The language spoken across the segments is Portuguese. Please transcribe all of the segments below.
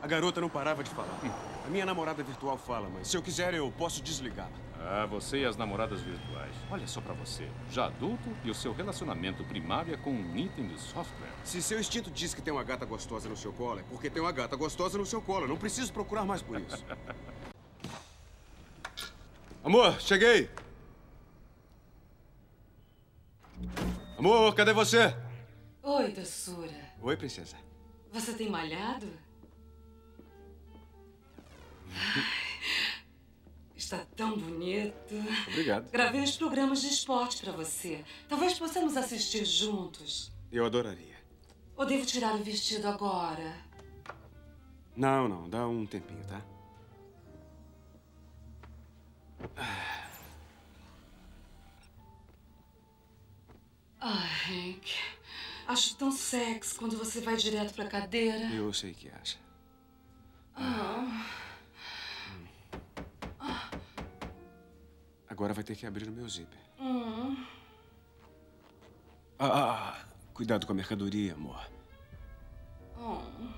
A garota não parava de falar. A minha namorada virtual fala, mas se eu quiser eu posso desligá-la. Ah, você e as namoradas virtuais. Olha só pra você. Já adulto e o seu relacionamento primário é com um item de software. Se seu instinto diz que tem uma gata gostosa no seu colo, é porque tem uma gata gostosa no seu colo. Não preciso procurar mais por isso. Amor, cheguei! Amor, cadê você? Oi, doçura. Oi, princesa. Você tem malhado? Está tão bonito. Obrigado. Gravei uns programas de esporte para você. Talvez possamos assistir juntos. Eu adoraria. Ou devo tirar o vestido agora? Não, não, dá um tempinho, tá? Ah, Hank. Acho tão sexy quando você vai direto pra cadeira. Eu sei que acha. Ah. Agora vai ter que abrir o meu zíper. Hum. Ah, ah, ah, cuidado com a mercadoria, amor. Hum.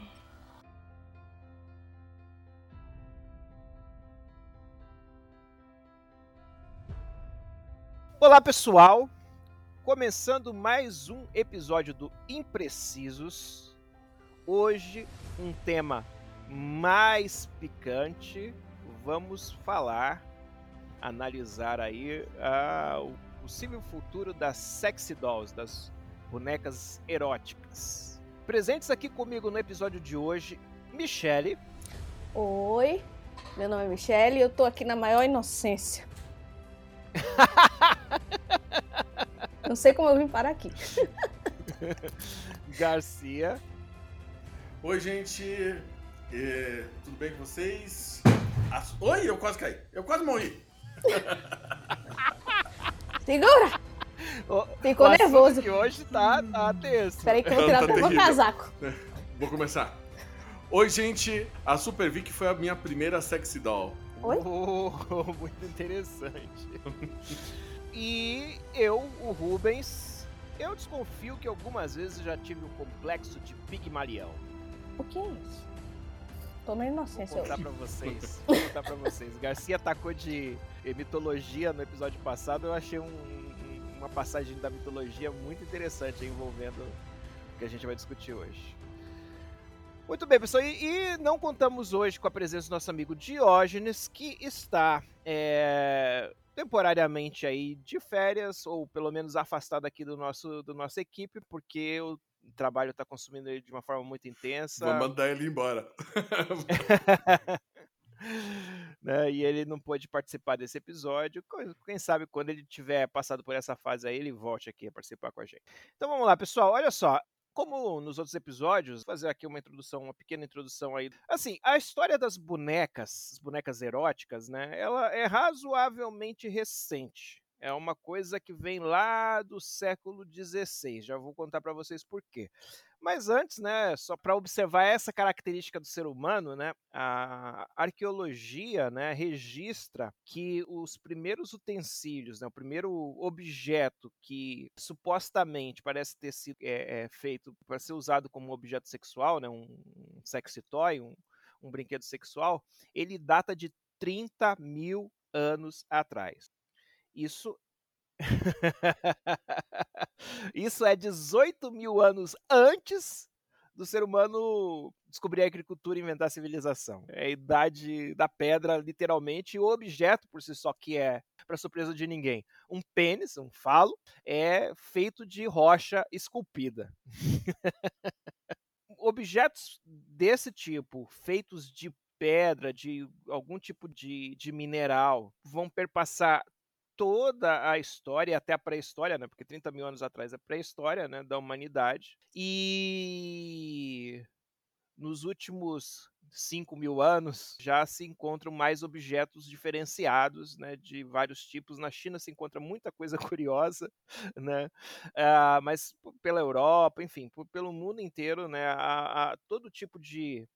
Olá, pessoal! Começando mais um episódio do Imprecisos. Hoje, um tema mais picante. Vamos falar, analisar aí ah, o possível futuro das sexy dolls, das bonecas eróticas. Presentes aqui comigo no episódio de hoje, Michele. Oi, meu nome é Michelle e eu tô aqui na maior inocência. Não sei como eu vim parar aqui. Garcia. Oi, gente. É, tudo bem com vocês? As- Oi, eu quase caí. Eu quase morri. Segura! O- Ficou o nervoso. Que hoje tá, tá tenso. Espera aí que eu vou tirar tá até meu terrível. casaco. Vou começar. Oi, gente. A Super Vic foi a minha primeira sexy doll. Oi? Oh, muito interessante. E eu, o Rubens, eu desconfio que algumas vezes já tive o complexo de Pigmalião. O que é isso? Tô na Vou inocência contar hoje. pra vocês. Vou contar pra vocês. Garcia atacou de mitologia no episódio passado. Eu achei um- um- uma passagem da mitologia muito interessante envolvendo o que a gente vai discutir hoje. Muito bem, pessoal. E, e não contamos hoje com a presença do nosso amigo Diógenes, que está é, temporariamente aí de férias, ou pelo menos afastado aqui do nosso, do nossa equipe, porque o trabalho está consumindo ele de uma forma muito intensa. Vou mandar ele embora. né, E ele não pôde participar desse episódio. Quem sabe quando ele tiver passado por essa fase aí, ele volte aqui a participar com a gente. Então vamos lá, pessoal. Olha só. Como nos outros episódios, vou fazer aqui uma introdução, uma pequena introdução aí. Assim, a história das bonecas, as bonecas eróticas, né? Ela é razoavelmente recente. É uma coisa que vem lá do século XVI. Já vou contar para vocês por quê. Mas antes, né, só para observar essa característica do ser humano, né, a arqueologia, né, registra que os primeiros utensílios, né, o primeiro objeto que supostamente parece ter sido é, é, feito para ser usado como objeto sexual, né, um, sexy toy, um, um brinquedo sexual, ele data de 30 mil anos atrás. Isso isso é 18 mil anos antes do ser humano descobrir a agricultura e inventar a civilização. É a idade da pedra, literalmente, e o objeto por si só, que é, para surpresa de ninguém, um pênis, um falo, é feito de rocha esculpida. Objetos desse tipo, feitos de pedra, de algum tipo de, de mineral, vão perpassar toda a história, até a pré-história, né? Porque 30 mil anos atrás é pré-história, né? Da humanidade. E nos últimos 5 mil anos já se encontram mais objetos diferenciados, né? De vários tipos. Na China se encontra muita coisa curiosa, né? Ah, mas pela Europa, enfim, pelo mundo inteiro, né? Há todo tipo de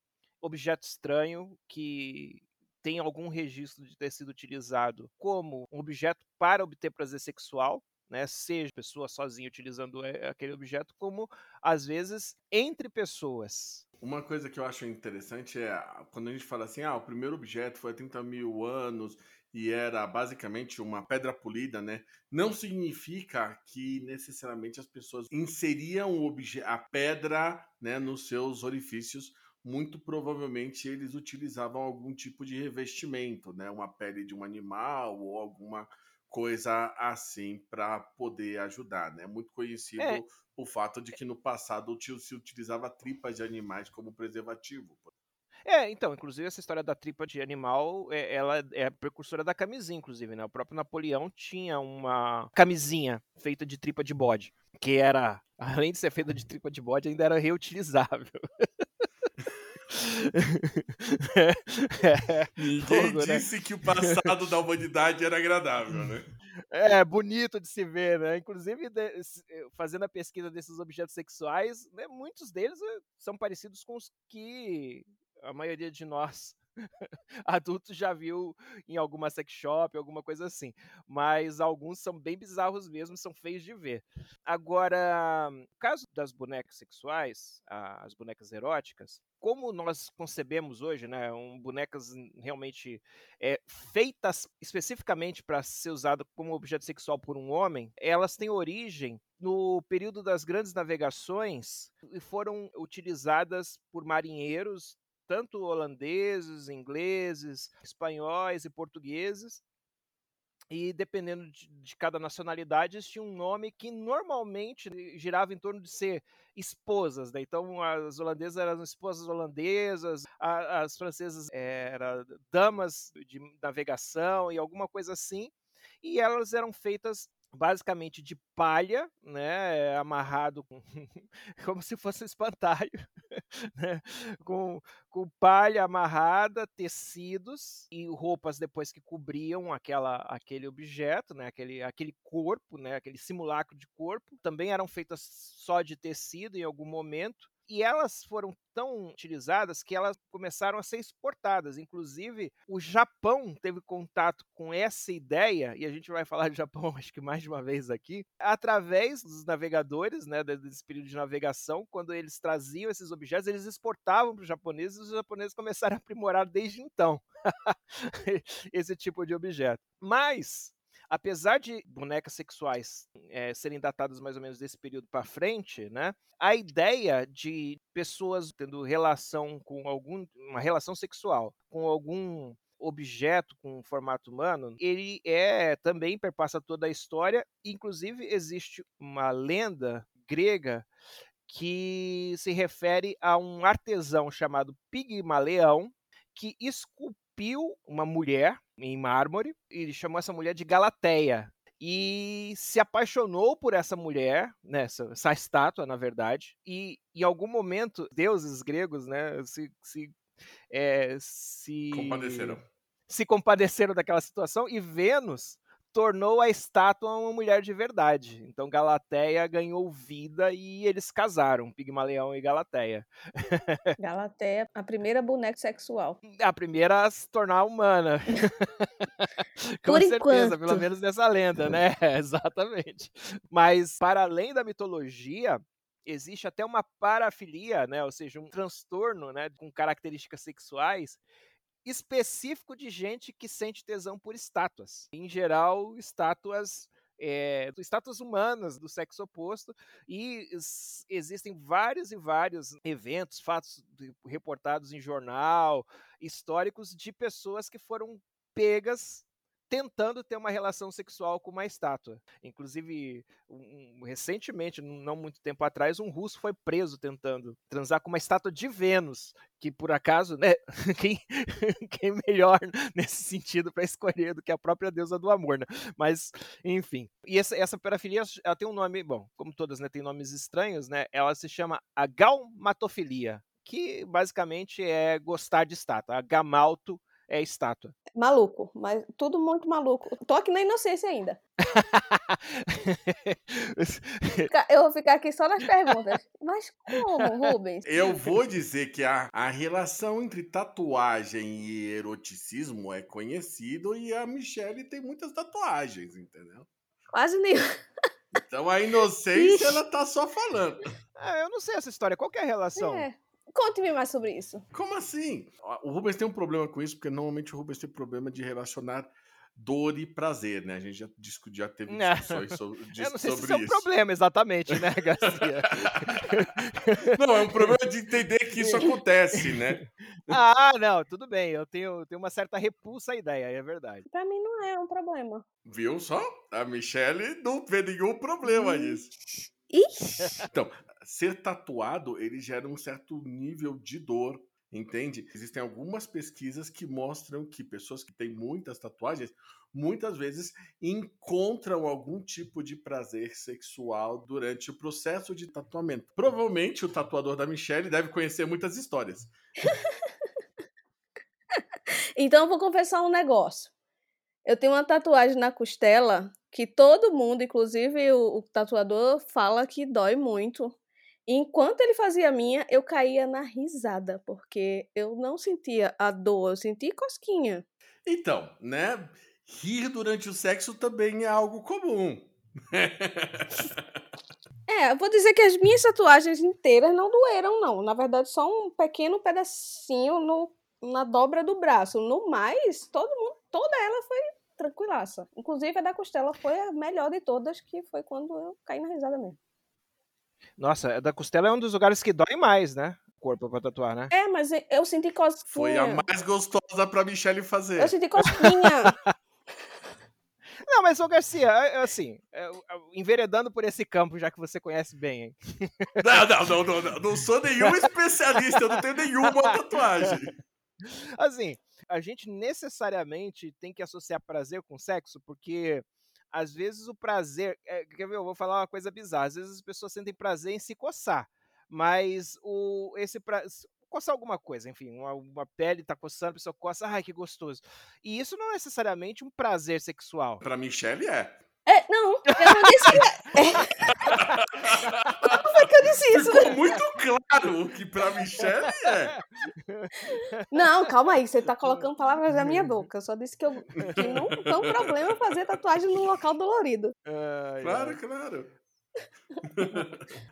objeto estranho que tem algum registro de ter sido utilizado como um objeto para obter prazer sexual, né, seja pessoa sozinha utilizando eh, aquele objeto, como às vezes entre pessoas. Uma coisa que eu acho interessante é quando a gente fala assim, ah, o primeiro objeto foi há 30 mil anos e era basicamente uma pedra polida, né? Não significa que necessariamente as pessoas inseriam a pedra né, nos seus orifícios. Muito provavelmente eles utilizavam algum tipo de revestimento, né? Uma pele de um animal ou alguma coisa assim para poder ajudar, né? Muito conhecido é. o fato de que no passado se utilizava tripas de animais como preservativo. É, então, inclusive essa história da tripa de animal, é, ela é a precursora da camisinha, inclusive, né? O próprio Napoleão tinha uma camisinha feita de tripa de bode, que era, além de ser feita de tripa de bode, ainda era reutilizável. é, Ninguém fogo, né? disse né? que o passado da humanidade era agradável, né? É, bonito de se ver, né? Inclusive, de, fazendo a pesquisa desses objetos sexuais, né, muitos deles eh, são parecidos com os que a maioria de nós adultos já viu em alguma sex shop, alguma coisa assim. Mas alguns são bem bizarros mesmo, são feios de ver. Agora, no caso das bonecas sexuais, as bonecas eróticas, como nós concebemos hoje, né, um, bonecas realmente é, feitas especificamente para ser usado como objeto sexual por um homem, elas têm origem no período das grandes navegações e foram utilizadas por marinheiros tanto holandeses, ingleses, espanhóis e portugueses. E dependendo de, de, cada nacionalidade, tinha um nome que normalmente girava em torno de ser esposas. Né? Então, as holandesas eram esposas holandesas, a, as francesas eram damas de navegação e alguma coisa assim. E elas eram feitas basicamente de palha, né, amarrado com, como se fosse um espantalho, né, com, com palha amarrada, tecidos e roupas depois que cobriam aquela, aquele objeto, né, aquele, aquele corpo, né, aquele simulacro de corpo, também eram feitas só de tecido em algum momento e elas foram tão utilizadas que elas começaram a ser exportadas. Inclusive, o Japão teve contato com essa ideia, e a gente vai falar de Japão acho que mais de uma vez aqui, através dos navegadores, né, desse período de navegação, quando eles traziam esses objetos, eles exportavam para os japoneses e os japoneses começaram a aprimorar desde então esse tipo de objeto. Mas apesar de bonecas sexuais é, serem datadas mais ou menos desse período para frente, né, a ideia de pessoas tendo relação com algum, uma relação sexual com algum objeto com formato humano, ele é também perpassa toda a história. Inclusive existe uma lenda grega que se refere a um artesão chamado Pigmaleão que esculpiu esculpiu uma mulher em mármore e chamou essa mulher de Galateia. E se apaixonou por essa mulher, né, essa, essa estátua, na verdade, e em algum momento, deuses gregos, né, se, se, é, se compadeceram. Se compadeceram daquela situação e Vênus tornou a estátua uma mulher de verdade. Então Galateia ganhou vida e eles casaram, Pigmaleão e Galateia. Galateia, a primeira boneca sexual. A primeira a se tornar humana. Com Por certeza, enquanto. pelo menos nessa lenda, né? Exatamente. Mas para além da mitologia, existe até uma parafilia, né? Ou seja, um transtorno, né, com características sexuais específico de gente que sente tesão por estátuas. Em geral, estátuas é, estátuas humanas do sexo oposto e existem vários e vários eventos, fatos reportados em jornal, históricos de pessoas que foram pegas tentando ter uma relação sexual com uma estátua. Inclusive, um, recentemente, não muito tempo atrás, um russo foi preso tentando transar com uma estátua de Vênus, que por acaso, né, quem, quem melhor nesse sentido para escolher do que a própria deusa do amor, né? Mas, enfim. E essa, essa parafilia, ela tem um nome, bom, como todas, né, tem nomes estranhos, né? Ela se chama a galmatofilia, que basicamente é gostar de estátua. A gamalto é estátua. Maluco, mas tudo muito maluco. Tô aqui na inocência ainda. Eu vou ficar aqui só nas perguntas. Mas como, Rubens? Eu vou dizer que a, a relação entre tatuagem e eroticismo é conhecido e a Michelle tem muitas tatuagens, entendeu? Quase nenhum. Então a inocência, ela tá só falando. Ah, eu não sei essa história. Qual que é a relação? É. Conte-me mais sobre isso. Como assim? O Rubens tem um problema com isso, porque normalmente o Rubens tem problema de relacionar dor e prazer, né? A gente já, discu- já teve Não. discussões sobre, eu não sei se isso é um isso. problema exatamente, né, Garcia? Não, é um problema de entender que isso acontece, né? ah, não, tudo bem. Eu tenho, tenho uma certa repulsa à ideia, é verdade. Pra mim não é um problema. Viu só? A Michelle não vê nenhum problema nisso. Ixi. Então, ser tatuado, ele gera um certo nível de dor, entende? Existem algumas pesquisas que mostram que pessoas que têm muitas tatuagens, muitas vezes encontram algum tipo de prazer sexual durante o processo de tatuamento. Provavelmente o tatuador da Michelle deve conhecer muitas histórias. Então eu vou confessar um negócio. Eu tenho uma tatuagem na costela que todo mundo, inclusive o, o tatuador, fala que dói muito. Enquanto ele fazia a minha, eu caía na risada, porque eu não sentia a dor, eu sentia cosquinha. Então, né? Rir durante o sexo também é algo comum. É, eu vou dizer que as minhas tatuagens inteiras não doeram, não. Na verdade, só um pequeno pedacinho no, na dobra do braço. No mais, todo mundo, toda ela foi tranquilaça. Inclusive, a da costela foi a melhor de todas, que foi quando eu caí na risada mesmo. Nossa, a da costela é um dos lugares que dói mais, né? O corpo pra tatuar, né? É, mas eu- senti cosquinha. Foi a mais gostosa pra Michelle fazer. Eu senti cosquinha. Não, mas, ô Garcia, é- é assim, é, enveredando por esse campo, já que você conhece bem, hein? Não, não, não, não, não. Não sou nenhum especialista, eu não tenho nenhuma tatuagem. Assim, a gente necessariamente tem que associar prazer com sexo, porque às vezes o prazer. é, quer ver? Eu vou falar uma coisa bizarra. Às vezes as pessoas sentem prazer em se coçar, mas o, esse pra, coçar alguma coisa, enfim, uma, uma pele tá coçando, a pessoa coça, ai que gostoso. E isso não é necessariamente um prazer sexual. Pra Michelle é. É, não, eu não disse. Como foi que eu disse isso? Ficou muito claro que pra Michelle é. Não, calma aí, você tá colocando palavras na minha boca. Eu só disse que, eu, que não é um problema fazer tatuagem num local dolorido. Ai, Claro, ai. claro.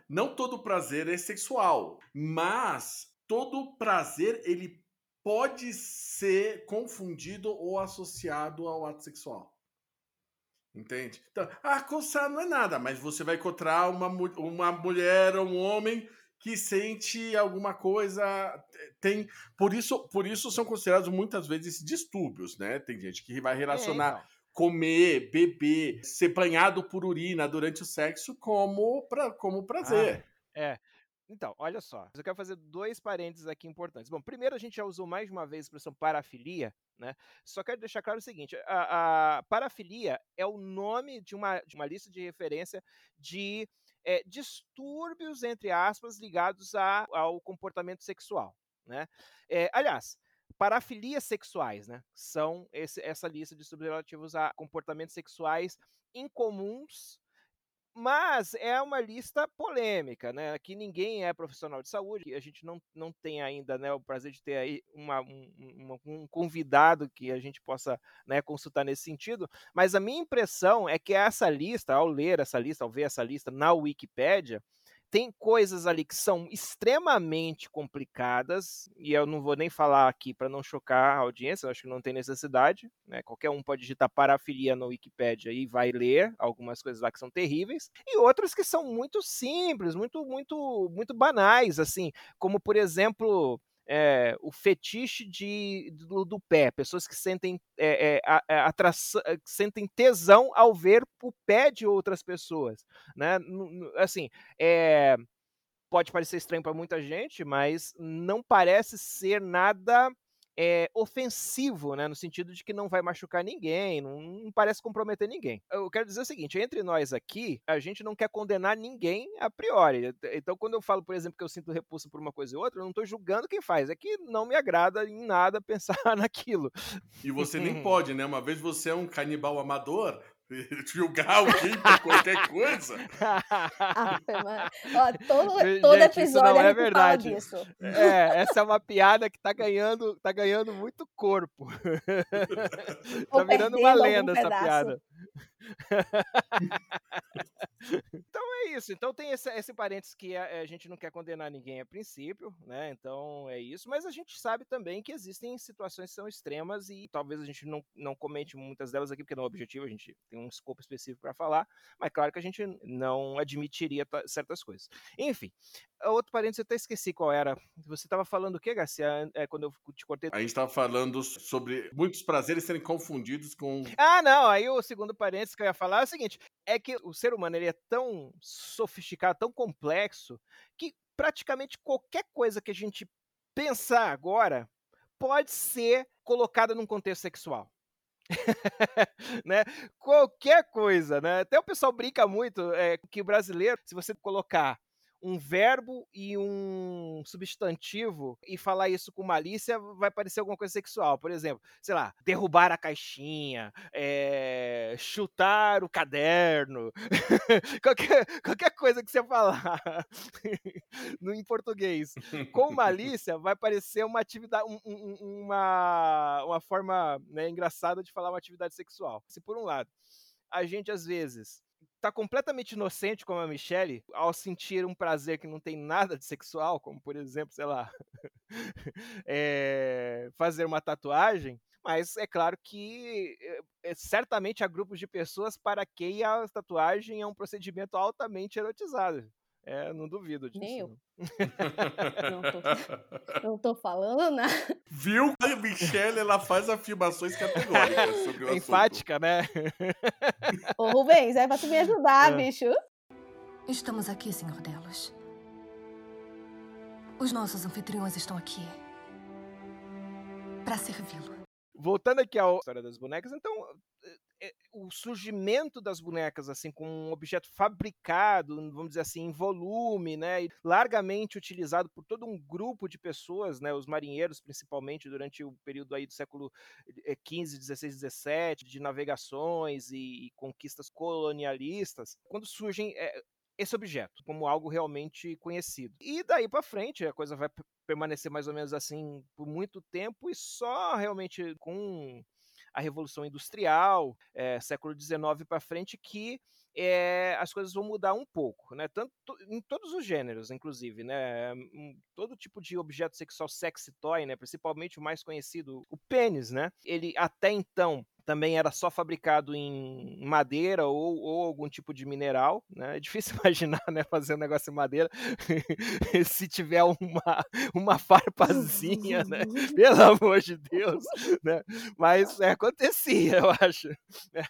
Não todo prazer é sexual, mas todo prazer ele pode ser confundido ou associado ao ato sexual. Entende? Então, ah, coçar não é nada, mas você vai encontrar uma, uma mulher ou um homem que sente alguma coisa, tem, por isso, por isso são considerados muitas vezes distúrbios, né? Tem gente que vai É, relacionar então. comer, beber, ser banhado por urina durante o sexo como, pra, como prazer. É. Então, olha só. Eu quero fazer dois parênteses aqui importantes. Bom, primeiro a gente já usou mais de uma vez a expressão parafilia, né? Só quero deixar claro o seguinte: a, a parafilia é o nome de uma, de uma lista de referência de é, distúrbios, entre aspas, ligados a- ao comportamento sexual, né? É, aliás, parafilias sexuais, né? São esse- essa lista de distúrbios relativos a comportamentos sexuais incomuns mas é uma lista polêmica, né? Aqui ninguém é profissional de saúde, a gente não, não tem ainda né, o prazer de ter aí uma, um, um convidado que a gente possa né, consultar nesse sentido, mas a minha impressão é que essa lista, ao ler essa lista, ao ver essa lista na Wikipédia, tem coisas ali que são extremamente complicadas, e eu não vou nem falar aqui para não chocar a audiência, acho que não tem necessidade, né? Qualquer um pode digitar parafilia no Wikipédia e vai ler algumas coisas lá que são terríveis, e outras que são muito simples, muito, muito, muito banais, assim, como por exemplo. É, o fetiche de, do, do pé, pessoas que sentem é, é, sentem tesão ao ver o pé de outras pessoas, né? Assim, pode parecer estranho para muita gente, mas não parece ser nada é, ofensivo, né? No sentido de que não vai machucar ninguém, não, não parece comprometer ninguém. Eu quero dizer o seguinte: entre nós aqui, a gente não quer condenar ninguém a priori. Então, quando eu falo, por exemplo, que eu sinto repulsa por uma coisa e outra, eu não estou julgando quem faz. É que não me agrada em nada pensar naquilo. E você nem pode, né? Uma vez você é um canibal amador, Julgar alguém por qualquer coisa? Maria. Ó, todo, Gente, todo isso episódio não é gente verdade. fala disso. É, essa é uma piada que tá ganhando, tá ganhando muito corpo. Tá virando uma lenda essa pedaço. piada. Então é isso. Então tem esse, esse parênteses que a, a gente não quer condenar ninguém a princípio, né? Então é isso. Mas a gente sabe também que existem situações que são extremas e talvez a gente não, não comente muitas delas aqui, porque não é objetivo, a gente tem um escopo específico para falar. Mas claro que a gente não admitiria ta- certas coisas. Enfim, outro parênteses, eu até esqueci qual era. Você estava falando o que, Garcia? É, quando eu te cortei. A gente estava falando sobre muitos prazeres serem confundidos com. Ah, não. Aí o segundo parênteses que eu ia falar é o seguinte: é que o ser humano ele é tão sofisticado, tão complexo, que praticamente qualquer coisa que a gente pensar agora pode ser colocada num contexto sexual. né? Qualquer coisa, né? Até o pessoal brinca muito é, que o brasileiro, se você colocar um verbo e um substantivo e falar isso com malícia, vai parecer alguma coisa sexual. Por exemplo, sei lá, derrubar a caixinha, é, chutar o caderno, qualquer, qualquer coisa que você falar no, em português com malícia vai parecer uma atividade, um- um- uma, uma forma né, engraçada de falar uma atividade sexual. Se por um lado a gente às vezes tá completamente inocente como a Michelle ao sentir um prazer que não tem nada de sexual, como por exemplo, sei lá, é, fazer uma tatuagem, mas é claro que é, certamente há grupos de pessoas para quem a tatuagem é um procedimento altamente erotizado. É, não duvido disso. Nem eu. não. Não tô, não tô falando nada. Viu? A Michelle ela faz afirmações categóricas sobre o assunto. Enfática, né? Ô, Rubens, é pra tu me ajudar, É. bicho. Estamos aqui, senhor Delos. Os nossos anfitriões estão aqui para servi-lo. Voltando aqui à história das bonecas, então o surgimento das bonecas assim com um objeto fabricado, vamos dizer assim, em volume, né, largamente utilizado por todo um grupo de pessoas, né, os marinheiros principalmente durante o período aí do século 15, 16, 17, de navegações e, e conquistas colonialistas, quando surgem é, esse objeto como algo realmente conhecido. E daí para frente a coisa vai permanecer mais ou menos assim por muito tempo e só realmente com a Revolução Industrial, eh, século XIX para frente, que eh, as coisas vão mudar um pouco, né? Tanto em todos os gêneros, inclusive, né? Todo tipo de objeto sexual sexy toy, né? Principalmente o mais conhecido, o pênis, né? Ele até então também era só fabricado em madeira ou, ou algum tipo de mineral, né? É difícil imaginar, né? Fazer um negócio em madeira se tiver uma, uma farpazinha, né? Pelo amor de Deus, né? Mas é, acontecia, eu acho. né?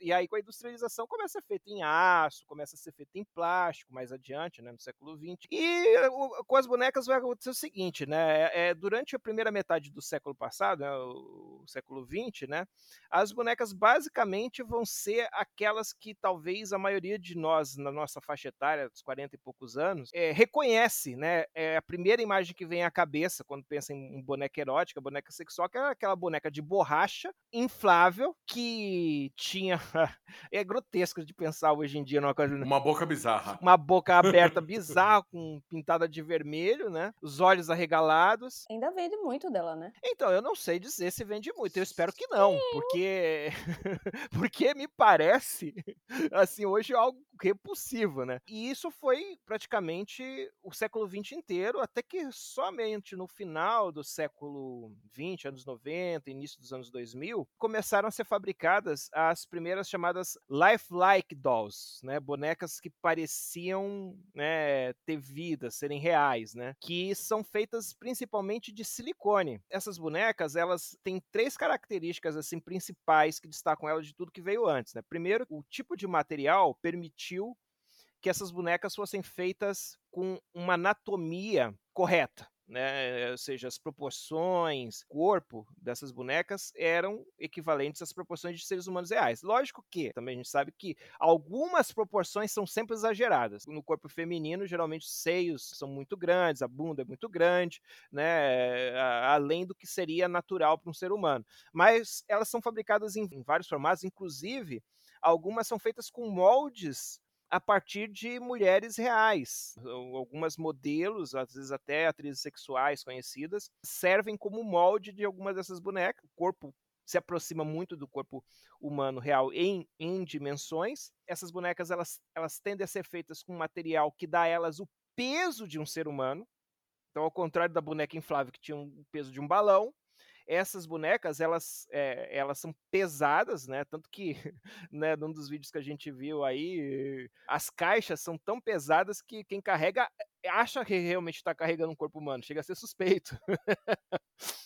E aí, com a industrialização, começa a ser feito em aço, começa a ser feito em plástico, mais adiante, né, no século XX. E o- com as bonecas vai acontecer o seguinte, né? É, durante a primeira metade do século passado, né, o, o século XX, né? As bonecas basicamente vão ser aquelas que talvez a maioria de nós, na nossa faixa etária, dos 40 e poucos anos, é, reconhece, né? É a primeira imagem que vem à cabeça quando pensa em boneca erótica, boneca sexual, que é aquela boneca de borracha inflável que tinha. é grotesco de pensar hoje em dia numa coisa. Uma boca bizarra. Uma boca aberta bizarra, com pintada de vermelho, né? Os olhos arregalados. Ainda vende muito dela, né? Então, eu não sei dizer se vende muito. Eu espero que não, porque porque me parece assim hoje algo repulsivo, né? E isso foi praticamente o século XX inteiro, até que somente no final do século XX, anos 90, início dos anos 2000, começaram a ser fabricadas as primeiras chamadas lifelike dolls, né? Bonecas que pareciam né, ter vida, serem reais, né? Que são feitas principalmente de silicone. Essas bonecas, elas têm três características assim principais que destacam elas de tudo que veio antes, né? Primeiro, o tipo de material permitiu que essas bonecas fossem feitas com uma anatomia correta. Né? Ou seja, as proporções, corpo dessas bonecas eram equivalentes às proporções de seres humanos reais. Lógico que também a gente sabe que algumas proporções são sempre exageradas. No corpo feminino, geralmente os seios são muito grandes, a bunda é muito grande, né? além do que seria natural para um ser humano. Mas elas são fabricadas em vários formatos, inclusive algumas são feitas com moldes a partir de mulheres reais. Algumas modelos, às vezes até atrizes sexuais conhecidas, servem como molde de algumas dessas bonecas. O corpo se aproxima muito do corpo humano real em, em dimensões. Essas bonecas elas, elas tendem a ser feitas com material que dá a elas o peso de um ser humano. Então, ao contrário da boneca inflável que tinha o peso de um balão, essas bonecas elas, é, elas são pesadas, né? Tanto que, né, num dos vídeos que a gente viu aí, as caixas são tão pesadas que quem carrega eh, acha que realmente está carregando um corpo humano, chega a ser suspeito.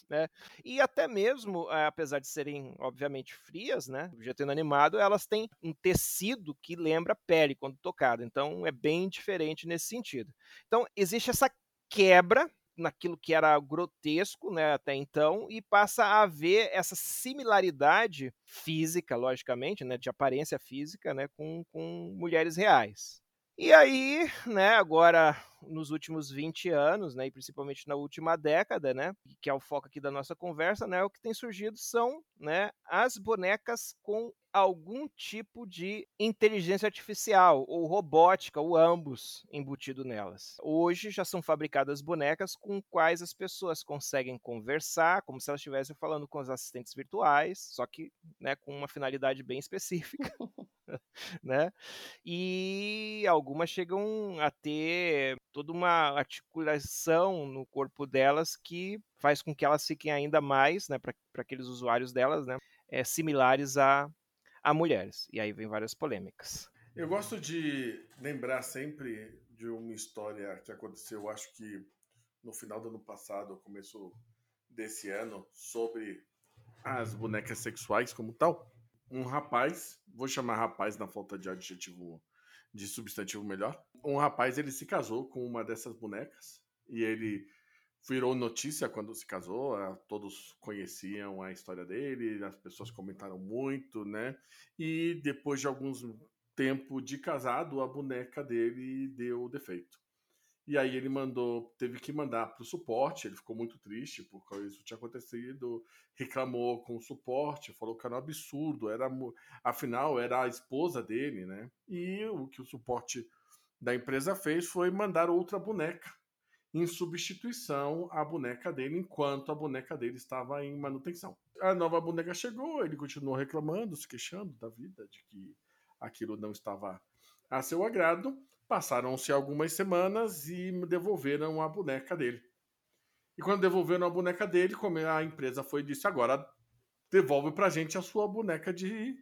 né? E até mesmo, eh, apesar de serem, obviamente, frias, né? Objeto animado, elas têm um tecido que lembra pele quando tocado. Então é bem diferente nesse sentido. Então, existe essa quebra naquilo que era grotesco né, até então e passa a ver essa similaridade física, logicamente, né, de aparência física, né, com, com mulheres reais. E aí, né, agora nos últimos 20 anos, né, e principalmente na última década, né, que é o foco aqui da nossa conversa, né, o que tem surgido são, né, as bonecas com algum tipo de inteligência artificial ou robótica, ou ambos embutido nelas. Hoje já são fabricadas bonecas com quais as pessoas conseguem conversar, como se elas estivessem falando com os assistentes virtuais, só que, né, com uma finalidade bem específica. né? E algumas chegam a ter toda uma articulação no corpo delas que faz com que elas fiquem ainda mais, né, para aqueles usuários delas, né, é, similares a, a mulheres. E aí vem várias polêmicas. Eu gosto de lembrar sempre de uma história que aconteceu, acho que no final do ano passado, começo desse ano, sobre as bonecas sexuais como tal um rapaz, vou chamar rapaz na falta de adjetivo de substantivo melhor. Um rapaz, ele se casou com uma dessas bonecas e ele virou notícia quando se casou, todos conheciam a história dele, as pessoas comentaram muito, né? E depois de alguns tempo de casado, a boneca dele deu defeito. E aí ele mandou, teve que mandar para o suporte, ele ficou muito triste porque isso tinha acontecido, reclamou com o suporte, falou que era um absurdo, era afinal era a esposa dele, né? E o que o suporte da empresa fez foi mandar outra boneca em substituição à boneca dele, enquanto a boneca dele estava em manutenção. A nova boneca chegou, ele continuou reclamando, se queixando da vida, de que aquilo não estava a seu agrado. Passaram-se algumas semanas e me devolveram a boneca dele. E quando devolveram a boneca dele, como a empresa foi e disse, agora devolve pra gente a sua boneca de,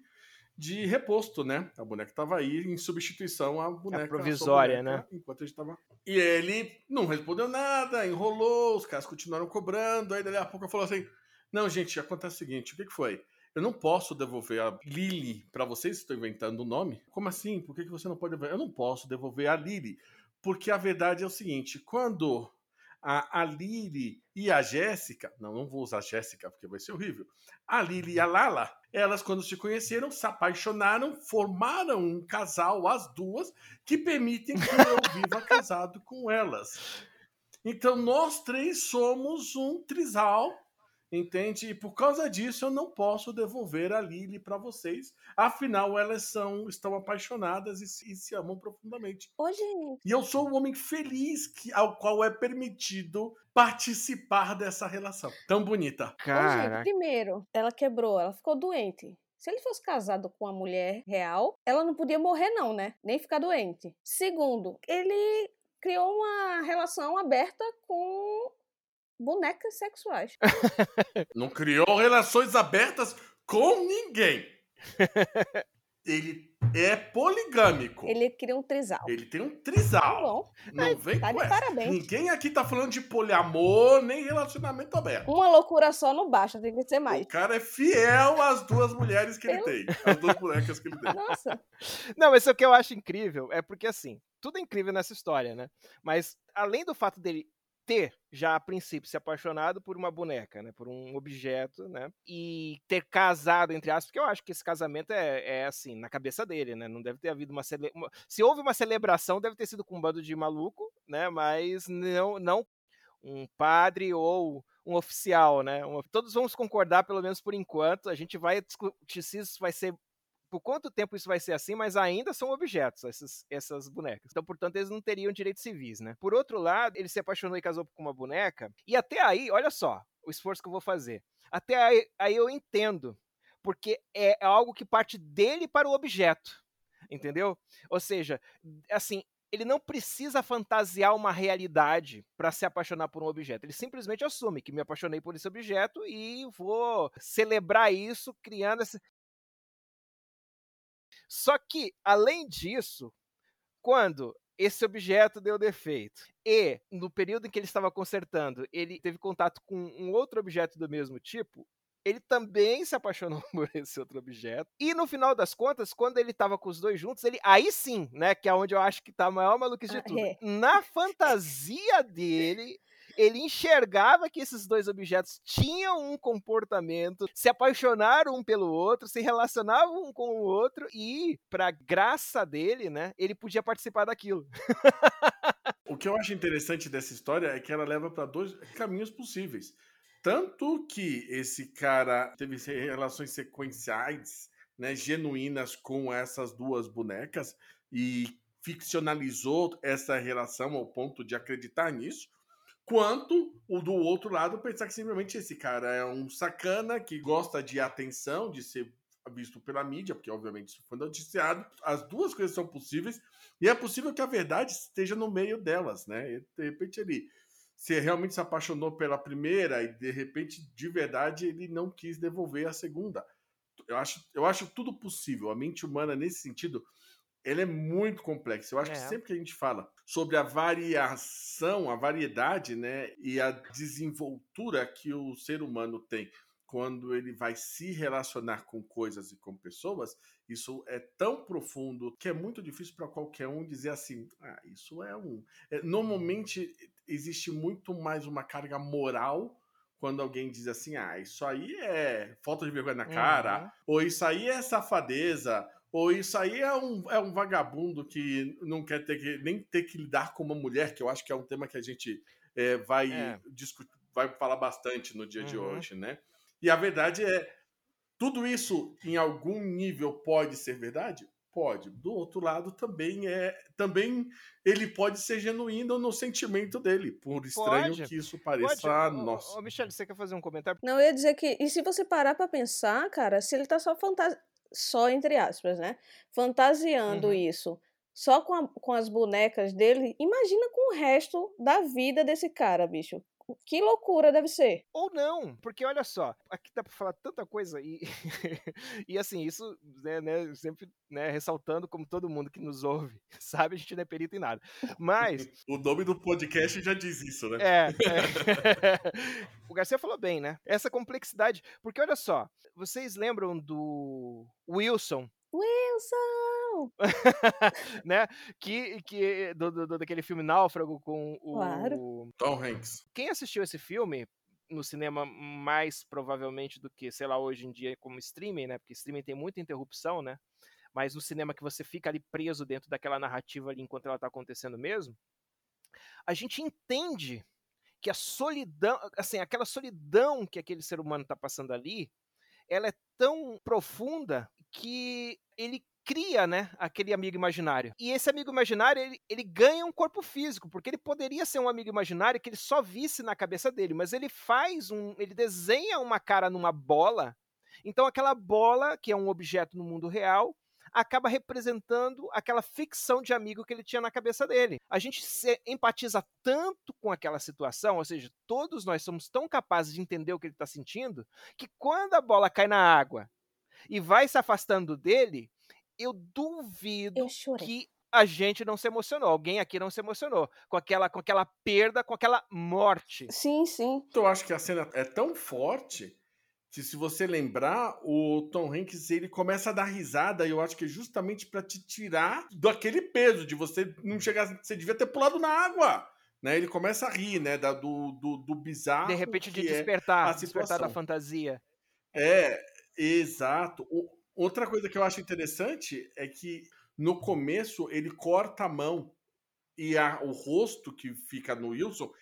de reposto, né? A boneca estava aí em substituição à boneca. A provisória, boneca, né? Enquanto a gente tava. E ele não respondeu nada, enrolou, os caras continuaram cobrando. Aí, dali a pouco, falou assim: Não, gente, acontece o seguinte: o que, que foi? Eu não posso devolver a Lily para vocês, estou inventando o nome. Como assim? Por que, que você não pode devolver? Eu não posso devolver a Lily, porque a verdade é o seguinte: quando a, a Lily e a Jéssica, não, não vou usar Jéssica porque vai ser horrível. A Lily e a Lala, elas quando se conheceram, se apaixonaram, formaram um casal, as duas, que permitem que eu viva casado com elas. Então nós três somos um trisal Entende? E por causa disso eu não posso devolver a Lily para vocês. Afinal, elas são estão apaixonadas e se, e se amam profundamente. Ô, gente. E eu sou o homem feliz que, ao qual é permitido participar dessa relação tão bonita. Ô, gente, primeiro, ela quebrou, ela ficou doente. Se ele fosse casado com uma mulher real, ela não podia morrer, não, né? Nem ficar doente. Segundo, ele criou uma relação aberta com bonecas sexuais. Não criou relações abertas com ninguém. Ele é poligâmico. Ele cria um trisal. Ele tem um trisal. Tá bom. Não vem tá com de essa. parabéns. Ninguém aqui tá falando de poliamor nem relacionamento aberto. Uma loucura só não basta, tem que ser mais. O cara é fiel às duas mulheres que ele tem. As duas bonecas que ele tem. Nossa. Não, mas o que eu acho incrível é porque, assim, tudo é incrível nessa história, né? Mas, além do fato dele ter já a princípio se apaixonado por uma boneca, né, por um objeto, né, e ter casado entre aspas, porque eu acho que esse casamento é, é assim na cabeça dele, né, não deve ter havido uma, cele... uma, se houve uma celebração deve ter sido com um bando de maluco, né, mas não não um padre ou um oficial, né, todos vamos concordar pelo menos por enquanto, a gente vai discutir se isso vai ser por quanto tempo isso vai ser assim, mas ainda são objetos, essas, essas bonecas. Então, portanto, eles não teriam direitos civis, né? Por outro lado, ele se apaixonou e casou com uma boneca, e até aí, olha só o esforço que eu vou fazer. Até aí, aí eu entendo, porque é algo que parte dele para o objeto, entendeu? Ou seja, assim, ele não precisa fantasiar uma realidade para se apaixonar por um objeto. Ele simplesmente assume que me apaixonei por esse objeto e vou celebrar isso criando esse, só que, além disso, quando esse objeto deu defeito e no período em que ele estava consertando, ele teve contato com um outro objeto do mesmo tipo, ele também se apaixonou por esse outro objeto. E no final das contas, quando ele estava com os dois juntos, ele aí sim, né, que é onde eu acho que tá a maior maluquice de ah, tudo. É. Na fantasia dele, ele enxergava que esses dois objetos tinham um comportamento, se apaixonaram um pelo outro, se relacionavam um com o outro e, para graça dele, né, ele podia participar daquilo. o que eu acho interessante dessa história é que ela leva para dois caminhos possíveis. Tanto que esse cara teve relações sequenciais, né, genuínas com essas duas bonecas e ficcionalizou essa relação ao ponto de acreditar nisso, quanto o do outro lado pensar que simplesmente esse cara é um sacana que gosta de atenção, de ser visto pela mídia, porque obviamente isso foi noticiado. As duas coisas são possíveis e é possível que a verdade esteja no meio delas, né? E, de repente ele se realmente se apaixonou pela primeira e de repente de verdade ele não quis devolver a segunda. Eu acho, eu acho tudo possível. A mente humana nesse sentido ele é muito complexo. Eu acho é. que sempre que a gente fala sobre a variação, a variedade, né, e a desenvoltura que o ser humano tem quando ele vai se relacionar com coisas e com pessoas, isso é tão profundo que é muito difícil para qualquer um dizer assim, ah, isso é um. É, normalmente existe muito mais uma carga moral quando alguém diz assim, ah, isso aí é falta de vergonha na cara, uhum. ou isso aí é safadeza, ou isso aí é um, é um vagabundo que não quer ter que, nem ter que lidar com uma mulher, que eu acho que é um tema que a gente é, vai é. discutir, vai falar bastante no dia uhum. de hoje, né? E a verdade é, tudo isso em algum nível pode ser verdade? Pode. Do outro lado também é, também ele pode ser genuíno no sentimento dele, por estranho pode. que isso pareça. Pode. Nossa. Ô, ô, Michelle, você quer fazer um comentário? Não, eu ia dizer que e se você parar para pensar, cara, se ele tá só fantasiando só entre aspas, né? Fantasiando uhum. isso só com, a, com as bonecas dele, imagina com o resto da vida desse cara, bicho. Que loucura deve ser. Ou não, porque olha só, aqui dá pra falar tanta coisa e, e assim, isso, né, né, sempre né, ressaltando como todo mundo que nos ouve sabe, a gente não é perito em nada. Mas. o nome do podcast já diz isso, né? É. é. o Garcia falou bem, né? Essa complexidade. Porque olha só, vocês lembram do Wilson? Wilson! né? Que, que do, do, daquele filme Náufrago com o claro. Tom Hanks. Quem assistiu esse filme no cinema mais provavelmente do que, sei lá, hoje em dia como streaming, né? Porque streaming tem muita interrupção, né? Mas no cinema que você fica ali preso dentro daquela narrativa ali enquanto ela tá acontecendo mesmo, a gente entende que a solidão, assim, aquela solidão que aquele ser humano tá passando ali, ela é tão profunda que ele cria, né, aquele amigo imaginário. E esse amigo imaginário, ele, ele ganha um corpo físico, porque ele poderia ser um amigo imaginário que ele só visse na cabeça dele, mas ele faz um, ele desenha uma cara numa bola. Então aquela bola, que é um objeto no mundo real, acaba representando aquela ficção de amigo que ele tinha na cabeça dele. A gente empatiza tanto com aquela situação, ou seja, todos nós somos tão capazes de entender o que ele está sentindo, que quando a bola cai na água e vai se afastando dele, eu duvido eu que a gente não se emocionou, alguém aqui não se emocionou com aquela, com aquela perda, com aquela morte. Sim, sim. Eu acho que a cena é tão forte que se você lembrar, o Tom Hanks ele começa a dar risada e eu acho que é justamente para te tirar daquele peso de você não chegar, você devia ter pulado na água. Né, ele começa a rir, né, da, do, do, do bizarro. De repente de despertar, é despertar da fantasia. É, exato. O, Outra coisa que eu acho interessante é que no começo ele corta a mão e a, o rosto que fica no Wilson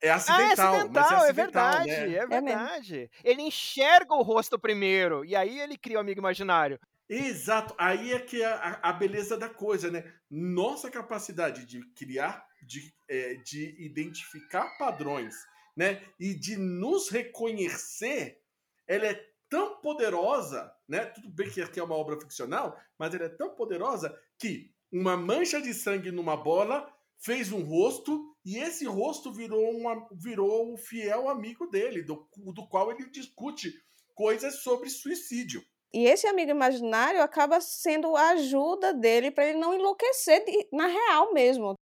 é acidental. Ah, é acidental, mas é, é acidental, é verdade, né? é verdade. É ele enxerga o rosto primeiro e aí ele cria o um amigo imaginário. Exato, aí é que é a, a beleza da coisa, né? Nossa capacidade de criar, de, é, de identificar padrões, né? E de nos reconhecer, ela é tão poderosa, né? Tudo bem que aqui é uma obra ficcional, mas ela é tão poderosa que uma mancha de sangue numa bola fez um rosto e esse rosto virou, uma, virou o fiel amigo dele, do, do qual ele discute coisas sobre suicídio. E esse amigo imaginário acaba sendo a ajuda dele para ele não enlouquecer de, na real mesmo.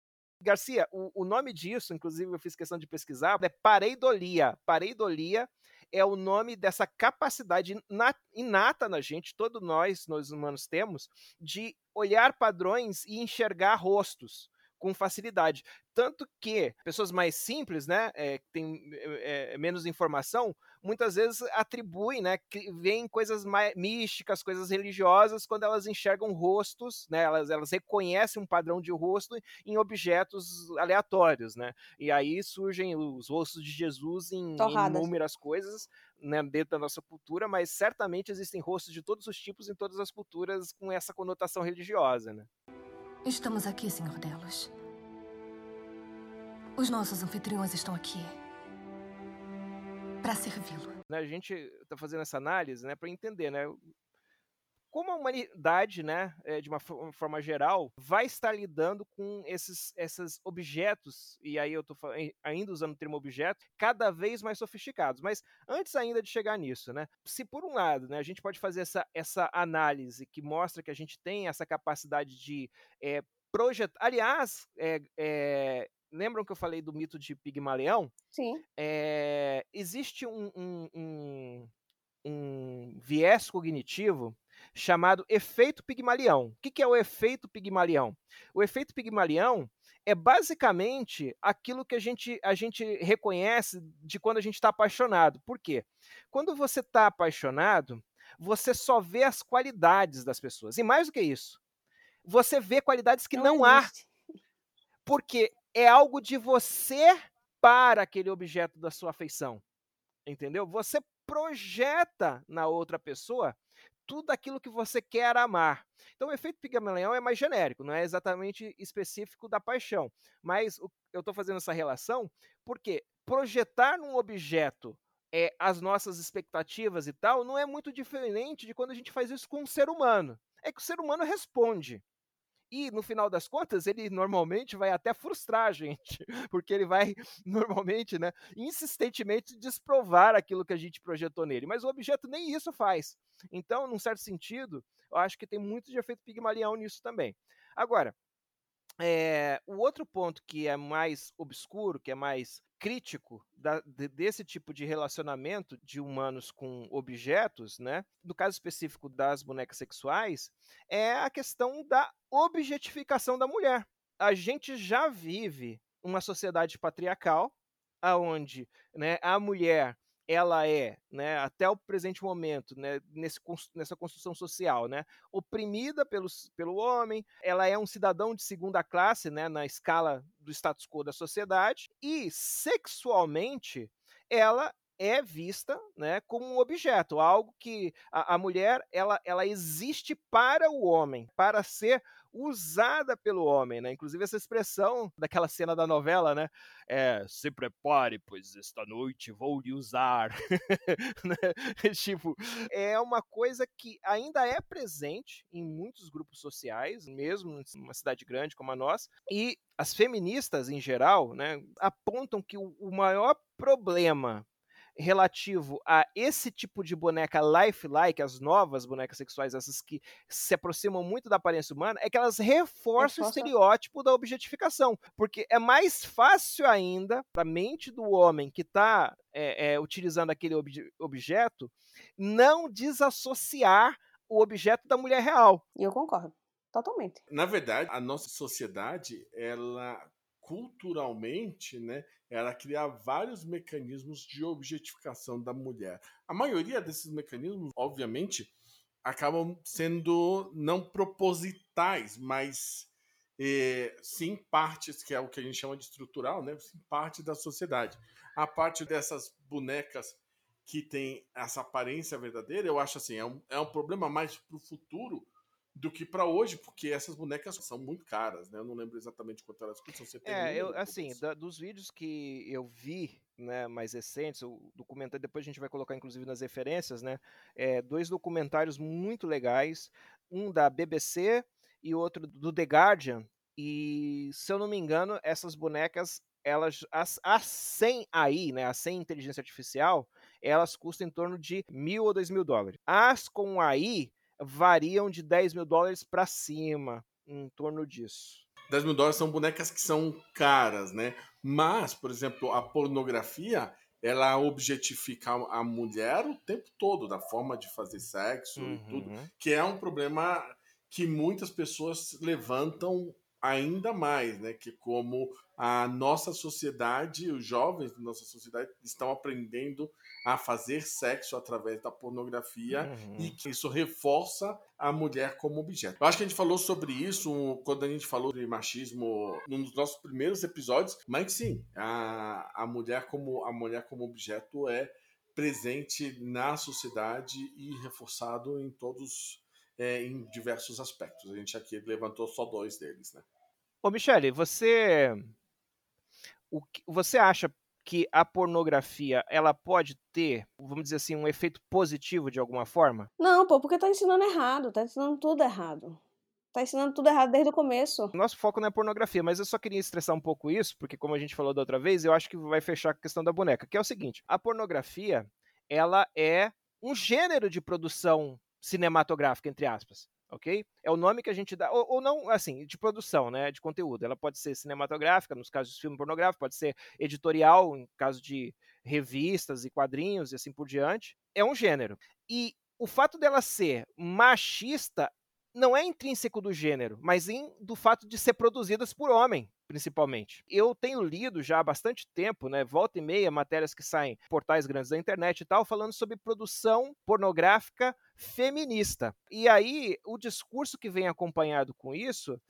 Garcia, o, o, nome disso, inclusive eu fiz questão de pesquisar, é pareidolia. Pareidolia é o nome dessa capacidade inata na gente, todos nós, nós humanos temos, de olhar padrões e enxergar rostos com facilidade. Tanto que pessoas mais simples, né, é, que têm é, menos informação, muitas vezes atribuem, né, veem coisas místicas, coisas religiosas, quando elas enxergam rostos, né, elas, elas reconhecem um padrão de rosto em objetos aleatórios, né, e aí surgem os rostos de Jesus em, em inúmeras coisas, né, dentro da nossa cultura, mas certamente existem rostos de todos os tipos em todas as culturas com essa conotação religiosa, né. Estamos aqui, Senhor Delos. Os nossos anfitriões estão aqui para servi-lo. Né, a gente está fazendo essa análise, né, para entender, né, como a humanidade, né, eh, de uma forma geral, vai estar lidando com esses, esses objetos, e aí eu estou ainda usando o termo objeto, cada vez mais sofisticados. Mas antes ainda de chegar nisso, né, se por um lado né, a gente pode fazer essa, essa análise que mostra que a gente tem essa capacidade de é, projetar. Aliás, é, é, lembram que eu falei do mito de Pigmaleão? Sim. É, existe um, um, um, um, viés cognitivo chamado efeito Pigmalião. O que, que é o efeito Pigmalião? O efeito Pigmalião é basicamente aquilo que a gente, a gente reconhece de quando a gente está apaixonado. Por quê? Quando você está apaixonado, você só vê as qualidades das pessoas. E mais do que isso, você vê qualidades que não, não há. Porque é algo de você para aquele objeto da sua afeição. Entendeu? Você projeta na outra pessoa tudo aquilo que você quer amar. Então, o efeito Pigmalião é mais genérico, não é exatamente específico da paixão. Mas eu estou fazendo essa relação porque projetar num objeto é, as nossas expectativas e tal não é muito diferente de quando a gente faz isso com um ser humano. É que o ser humano responde. E, no final das contas, ele normalmente vai até frustrar a gente, porque ele vai, normalmente, né, insistentemente desprovar aquilo que a gente projetou nele. Mas o objeto nem isso faz. Então, num certo sentido, eu acho que tem muito de efeito pigmalião nisso também. Agora, é, o outro ponto que é mais obscuro, que é mais crítico da, de, desse tipo de relacionamento de humanos com objetos, né? No caso específico das bonecas sexuais, é a questão da objetificação da mulher. A gente já vive uma sociedade patriarcal, aonde né, a mulher ela é, né, até o presente momento, né, nesse, nessa construção social, né, oprimida pelos, pelo homem, ela é um cidadão de segunda classe, né, na escala do status quo da sociedade, e sexualmente ela é vista né, como um objeto, algo que a, a mulher ela, ela existe para o homem, para ser usada pelo homem, né? Inclusive essa expressão daquela cena da novela, né? É, se prepare, pois esta noite vou lhe usar. né? tipo, é uma coisa que ainda é presente em muitos grupos sociais, mesmo numa cidade grande como a nossa, e as feministas em geral, né, apontam que o maior problema relativo a esse tipo de boneca lifelike, as novas bonecas sexuais, essas que se aproximam muito da aparência humana, é que elas reforçam o estereótipo da objetificação. Porque é mais fácil ainda para a mente do homem que está é, é, utilizando aquele ob objeto não desassociar o objeto da mulher real. E eu concordo. Totalmente. Na verdade, a nossa sociedade, ela culturalmente, né, era criar vários mecanismos de objetificação da mulher. A maioria desses mecanismos, obviamente, acabam sendo não propositais, mas eh, sim partes, que é o que a gente chama de estrutural, né, sim parte da sociedade. A parte dessas bonecas que tem essa aparência verdadeira, eu acho assim, é um, é um problema mais pro futuro do que para hoje, porque essas bonecas são muito caras, né? Eu não lembro exatamente quanto elas custam. Você É, eu, assim, da- dos vídeos que eu vi, né, mais recentes, o documentário, depois a gente vai colocar inclusive nas referências, né, é, dois documentários muito legais, um da BBC e outro do The Guardian, e se eu não me engano, essas bonecas, elas, as, as 100 AI, né, as 100 inteligência artificial, elas custam em torno de mil ou dois mil dólares. As com AI variam de 10 mil dólares para cima, em torno disso. 10 mil dólares são bonecas que são caras, né? Mas, por exemplo, a pornografia, ela objetifica a mulher o tempo todo, da forma de fazer sexo e tudo, Uhum. que é um problema que muitas pessoas levantam ainda mais, né? Que como a nossa sociedade, os jovens da nossa sociedade estão aprendendo a fazer sexo através da pornografia Uhum. e que isso reforça a mulher como objeto. Eu acho que a gente falou sobre isso quando a gente falou de machismo nos nossos primeiros episódios, mas sim, a, a mulher como a mulher como objeto é presente na sociedade e reforçado em todos é, em diversos aspectos. A gente aqui levantou só dois deles, né? Ô, Michele, você. O que- você acha que a pornografia ela pode ter, vamos dizer assim, um efeito positivo de alguma forma? Não, pô, porque tá ensinando errado, tá ensinando tudo errado. Tá ensinando tudo errado desde o começo. Nosso foco não é pornografia, mas eu só queria estressar um pouco isso, porque como a gente falou da outra vez, eu acho que vai fechar com a questão da boneca, que é o seguinte: a pornografia, ela é um gênero de produção cinematográfica, entre aspas. Ok? É o nome que a gente dá, ou, ou não, assim, de produção, né, de conteúdo. Ela pode ser cinematográfica, nos casos de filme pornográfico, pode ser editorial, em caso de revistas e quadrinhos e assim por diante. É um gênero. E o fato dela ser machista não é intrínseco do gênero, mas em, do fato de ser produzidas por homem, principalmente. Eu tenho lido já há bastante tempo, né, volta e meia, matérias que saem em portais grandes da internet e tal, falando sobre produção pornográfica feminista. E aí, o discurso que vem acompanhado com isso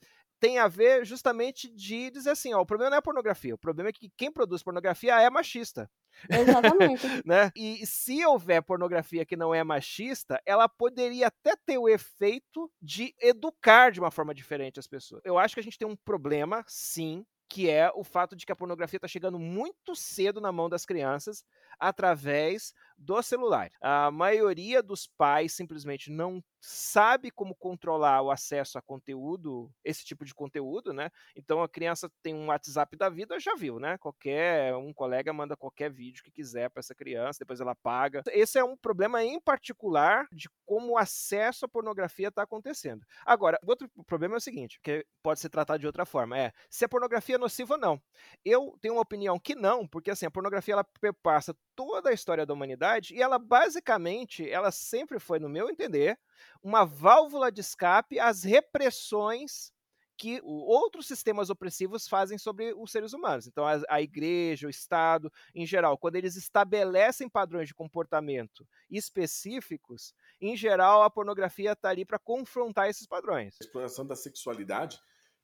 tem a ver justamente de dizer assim, ó, o problema não é a pornografia, o problema é que quem produz pornografia é machista Exatamente. né? E se houver pornografia que não é machista, ela poderia até ter o efeito de educar de uma forma diferente as pessoas. Eu acho que a gente tem um problema, sim, que é o fato de que a pornografia está chegando muito cedo na mão das crianças através do celular. A maioria dos pais simplesmente não sabe como controlar o acesso a conteúdo, esse tipo de conteúdo, né? Então a criança tem um WhatsApp da vida, já viu, né? Qualquer um colega manda qualquer vídeo que quiser para essa criança, depois ela paga. Esse é um problema em particular de como o acesso à pornografia está acontecendo. Agora, outro problema é o seguinte, que pode ser tratado de outra forma, é se a pornografia é nociva ou não. Eu tenho uma opinião que não, porque assim, a pornografia ela perpassa toda a história da humanidade e ela basicamente, ela sempre foi, no meu entender, uma válvula de escape às repressões que outros sistemas opressivos fazem sobre os seres humanos. Então, a, a, igreja, o Estado, em geral, quando eles estabelecem padrões de comportamento específicos, em geral, a pornografia está ali para confrontar esses padrões. A exploração da sexualidade,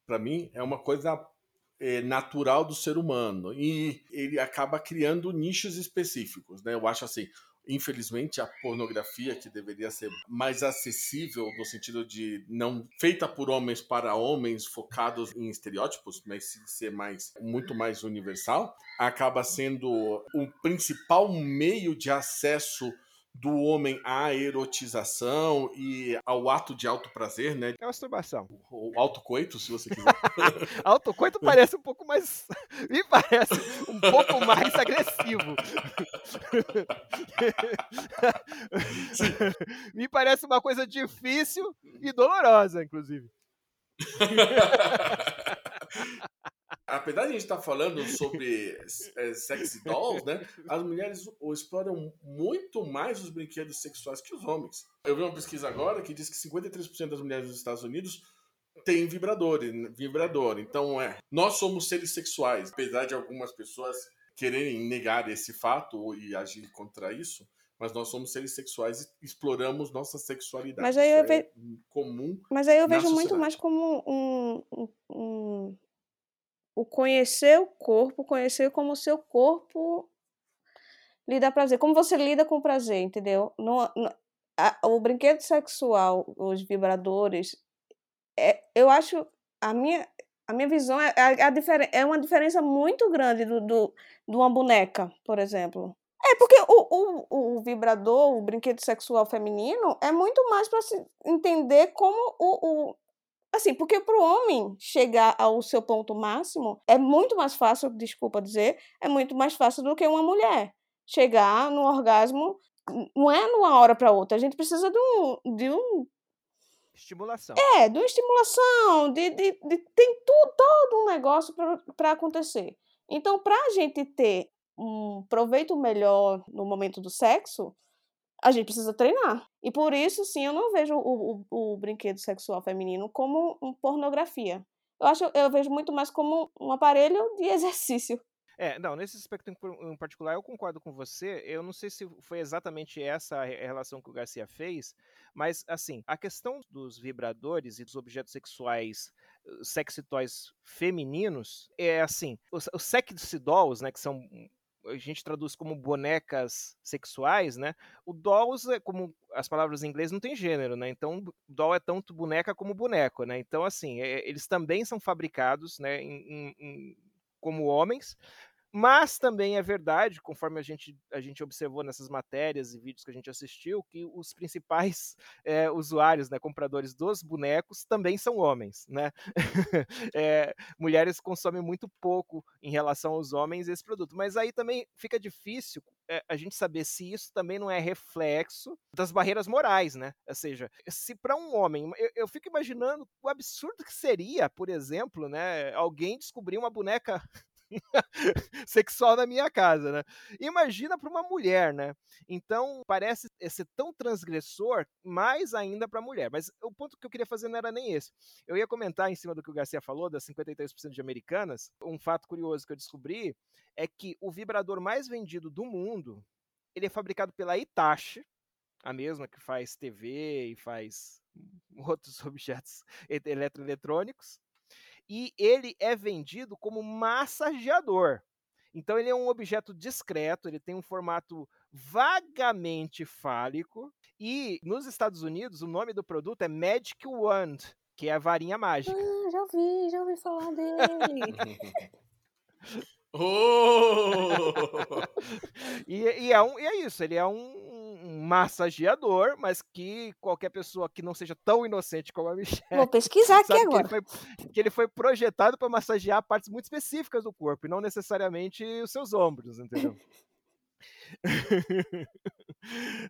para mim, é uma coisa é, natural do ser humano e ele acaba criando nichos específicos, né? Eu acho assim, infelizmente a pornografia que deveria ser mais acessível no sentido de não feita por homens para homens focados em estereótipos, mas sim ser mais muito mais universal, acaba sendo o principal meio de acesso do homem à erotização e ao ato de alto prazer, né? É masturbação. O, o autocoito, se você quiser. autocoito parece um pouco mais. Me parece um pouco mais agressivo. Me parece uma coisa difícil e dolorosa, inclusive. Apesar de a gente estar falando sobre é, sexy dolls, né, as mulheres exploram muito mais os brinquedos sexuais que os homens. Eu vi uma pesquisa agora que diz que 53% das mulheres dos Estados Unidos têm vibrador, vibrador. Então, é, nós somos seres sexuais. Apesar de algumas pessoas quererem negar esse fato e agir contra isso, mas nós somos seres sexuais e exploramos nossa sexualidade. Mas aí eu ve... é comum. Mas aí eu vejo muito mais como um, um o conhecer o corpo, conhecer como o seu corpo lhe dá prazer. Como você lida com o prazer, entendeu? A- o brinquedo sexual, os vibradores, é, eu acho a minha a minha visão é, é, a diferen- é uma diferença muito grande do, do, de uma boneca, por exemplo. É porque o, o, o vibrador, o brinquedo sexual feminino, é muito mais para se entender como o, o assim, porque para o homem chegar ao seu ponto máximo é muito mais fácil, desculpa dizer, é muito mais fácil do que uma mulher chegar no orgasmo. Não é numa hora para outra. A gente precisa de um, de um Estimulação. é, de uma estimulação, de, de, de- tem tudo, todo um negócio para acontecer. Então, para a gente ter um proveito melhor no momento do sexo, a gente precisa treinar. E por isso, sim, eu não vejo o, o, o brinquedo sexual feminino como um pornografia. Eu acho, eu vejo muito mais como um aparelho de exercício. É, não, nesse aspecto em particular eu concordo com você. Eu não sei se foi exatamente essa a re- relação que o Garcia fez, mas assim, a questão dos vibradores e dos objetos sexuais, eh, sexy toys femininos, é assim, os, os sexy dolls, né, que são a gente traduz como bonecas sexuais, né? O dolls é como as palavras em inglês não tem gênero, né? Então doll é tanto boneca como boneco, né? Então assim, é- eles também são fabricados, né, em- em- como homens, mas também é verdade, conforme a gente, a gente observou nessas matérias e vídeos que a gente assistiu, que os principais eh, usuários, né, compradores dos bonecos, também são homens. Né? Eh, mulheres consomem muito pouco em relação aos homens esse produto. Mas aí também fica difícil eh, a gente saber se isso também não é reflexo das barreiras morais, né? Ou seja, se para um homem, eu, eu fico imaginando o absurdo que seria, por exemplo, né, alguém descobrir uma boneca sexual na minha casa, né? Imagina para uma mulher, né? Então parece ser tão transgressor, mais ainda para a mulher. Mas o ponto que eu queria fazer não era nem esse. Eu ia comentar em cima do que o Garcia falou, das 53% de americanas. Um fato curioso que eu descobri é que o vibrador mais vendido do mundo ele é fabricado pela Hitachi, a mesma que faz TV e faz outros objetos eletroeletrônicos e ele é vendido como massageador. Então ele é um objeto discreto, ele tem um formato vagamente fálico e nos Estados Unidos o nome do produto é Magic Wand, que é a varinha mágica. Ah, já ouvi, já ouvi falar dele. Oh! E, e é, um, e é isso, ele é um, um massageador, mas que qualquer pessoa que não seja tão inocente como a Michelle Vou pesquisar aqui sabe que ele, agora. foi, que ele foi projetado para massagear partes muito específicas do corpo, e não necessariamente os seus ombros, entendeu?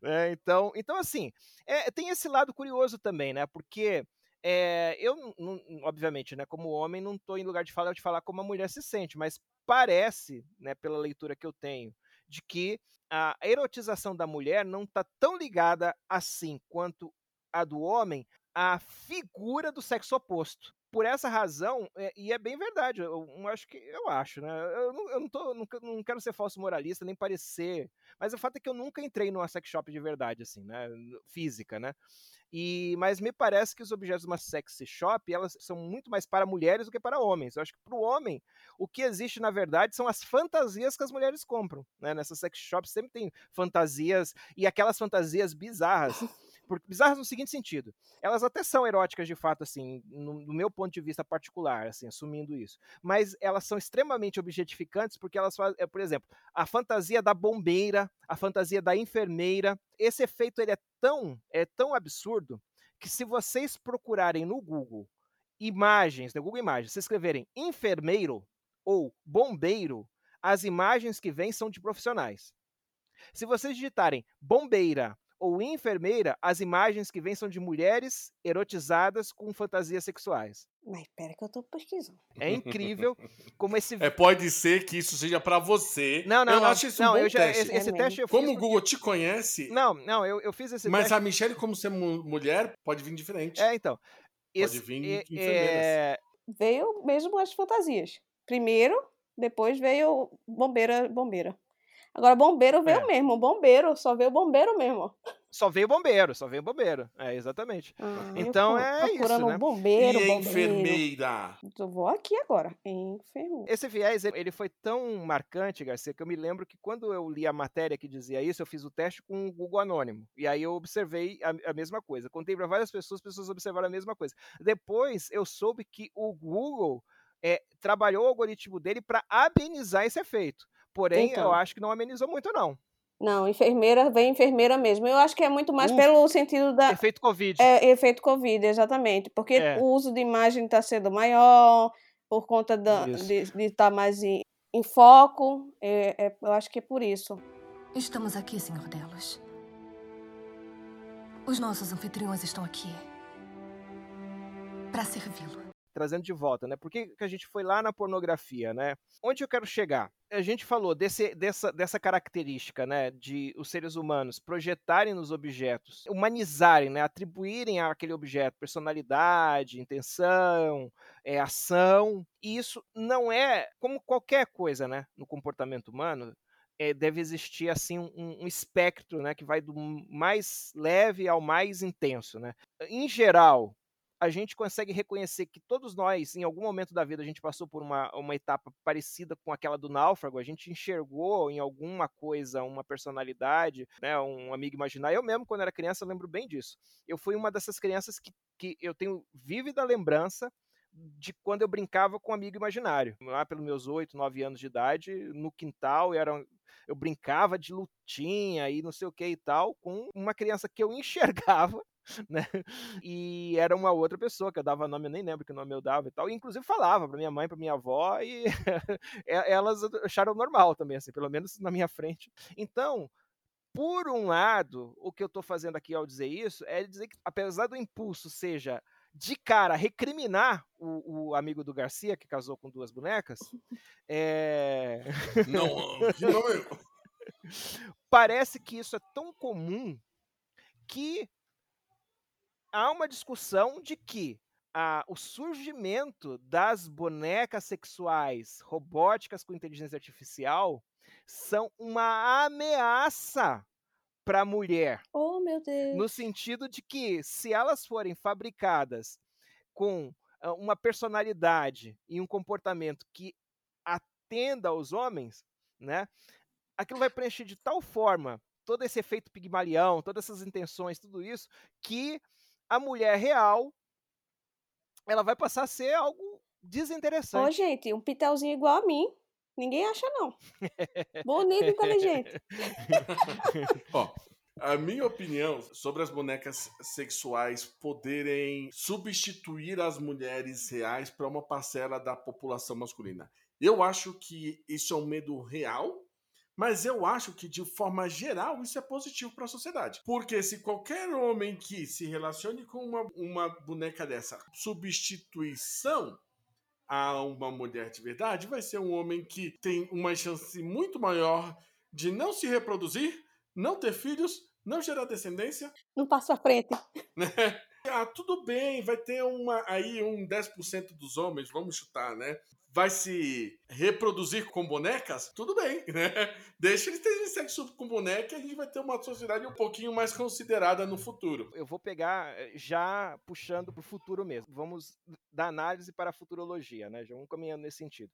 Né, então, então, assim, é, tem esse lado curioso também, né? Porque é, eu, não- obviamente, né, como homem, não estou em lugar de falar de falar como a mulher se sente, mas parece, né, pela leitura que eu tenho, de que a erotização da mulher não está tão ligada assim quanto a do homem à figura do sexo oposto. Por essa razão, é, e é bem verdade, eu, eu acho que eu acho, né? Eu não, eu não, tô, não, não quero ser falso moralista, nem parecer. Mas o fato é que eu nunca entrei numa sex shop de verdade, assim, né? Física, né? E, mas me parece que os objetos de uma sex shop elas são muito mais para mulheres do que para homens. Eu acho que para o homem, o que existe na verdade são as fantasias que as mulheres compram. Né? Nessas sex shops sempre tem fantasias e aquelas fantasias bizarras. Por, bizarras no seguinte sentido, elas até são eróticas de fato, assim, no, no meu ponto de vista particular, assim, assumindo isso. Mas elas são extremamente objetificantes porque elas fazem, é, por exemplo, a fantasia da bombeira, a fantasia da enfermeira. Esse efeito ele é tão, é tão absurdo que se vocês procurarem no Google imagens, no Google Imagens, se escreverem enfermeiro ou bombeiro, as imagens que vêm são de profissionais. Se vocês digitarem bombeira ou enfermeira, as imagens que vêm são de mulheres erotizadas com fantasias sexuais. Mas espera que eu tô pesquisando. É incrível como esse É, pode ser que isso seja pra você. Não, não, eu não. acho isso não, um bom eu já, teste. esse, esse É teste eu fiz Como o porque- Google te conhece, Não, não, eu, eu fiz esse mas teste. a Michelle, como ser mu- mulher, pode vir diferente. É, então. Pode Esse, vir é- enfermeiras. é, Veio mesmo as fantasias. Primeiro, depois veio bombeira, bombeira. Agora, bombeiro veio É. mesmo, bombeiro, só veio bombeiro mesmo. Só veio bombeiro, só veio bombeiro. É, exatamente. Ah, Então eu é isso, né? um bombeiro, e bombeiro. enfermeira? Eu vou aqui agora. Enfermeira. Esse viés, ele foi tão marcante, Garcia, que eu me lembro que quando eu li a matéria que dizia isso, eu fiz o teste com o Google Anônimo. E aí eu observei a, a mesma coisa. Contei para várias pessoas, as pessoas observaram a mesma coisa. Depois eu soube que o Google é, trabalhou o algoritmo dele para amenizar esse efeito. Porém, eu Então. acho que não amenizou muito, não. Não, enfermeira, vem enfermeira mesmo. Eu acho que é muito mais pelo sentido da. Efeito Covid. É, efeito Covid, exatamente. Porque É. o uso de imagem está sendo maior, por conta da, Isso. de estar mais em, em foco. É, é- eu acho que é por isso. Estamos aqui, Senhor Delos. Os nossos anfitriões estão aqui. Para servi-lo. Trazendo de volta, né? Por que, que a gente foi lá na pornografia, né? Onde eu quero chegar? A gente falou desse, dessa, dessa característica, né? De os seres humanos projetarem nos objetos, humanizarem, né? Atribuírem àquele objeto personalidade, intenção, é, ação. E isso não é como qualquer coisa, né? No comportamento humano. é, deve existir assim um, um espectro, né, que vai do mais leve ao mais intenso, né? Em geral, a gente consegue reconhecer que todos nós, em algum momento da vida, a gente passou por uma, uma etapa parecida com aquela do náufrago, a gente enxergou em alguma coisa uma personalidade, né, um amigo imaginário. Eu mesmo, quando era criança, lembro bem disso. Eu fui uma dessas crianças que, que eu tenho vívida lembrança de quando eu brincava com um amigo imaginário. Lá pelos meus oito, nove anos de idade, no quintal, eu, era, eu brincava de lutinha e não sei o que e tal, com uma criança que eu enxergava né? E era uma outra pessoa que eu dava nome, eu nem lembro que nome eu dava e tal. E, inclusive falava para minha mãe, para minha avó, e elas acharam normal também, assim, pelo menos na minha frente. Então, por um lado, o que eu estou fazendo aqui ao dizer isso é dizer que, apesar do impulso seja de cara recriminar o, o amigo do Garcia, que casou com duas bonecas, é... Não, novo. parece que isso é tão comum que há uma discussão de que ah, o surgimento das bonecas sexuais robóticas com inteligência artificial são uma ameaça para mulher. Oh, meu Deus. No sentido de que, se elas forem fabricadas com uma personalidade e um comportamento que atenda aos homens, né, aquilo vai preencher de tal forma todo esse efeito pigmalião, todas essas intenções, tudo isso, que a mulher real ela vai passar a ser algo Ó, desinteressante. gente, um pitelzinho igual a mim. Ninguém acha, não. Bonito e inteligente. Ó, a minha opinião sobre as bonecas sexuais poderem substituir as mulheres reais para uma parcela da população masculina. Eu acho que isso é um medo real, mas eu acho que de forma geral isso é positivo para a sociedade. Porque se qualquer homem que se relacione com uma, uma boneca dessa, substituição a uma mulher de verdade, vai ser um homem que tem uma chance muito maior de não se reproduzir, não ter filhos, não gerar descendência, Não passa à frente. Ah, tudo bem, vai ter uma aí um 10% dos homens, vamos chutar, né? Vai se reproduzir com bonecas? Tudo bem, né? Deixa eles terem sexo com boneca e a gente vai ter uma sociedade um pouquinho mais considerada no futuro. Eu vou pegar eh, já puxando para o futuro mesmo. Vamos da análise para a futurologia, né? Já vamos caminhando nesse sentido.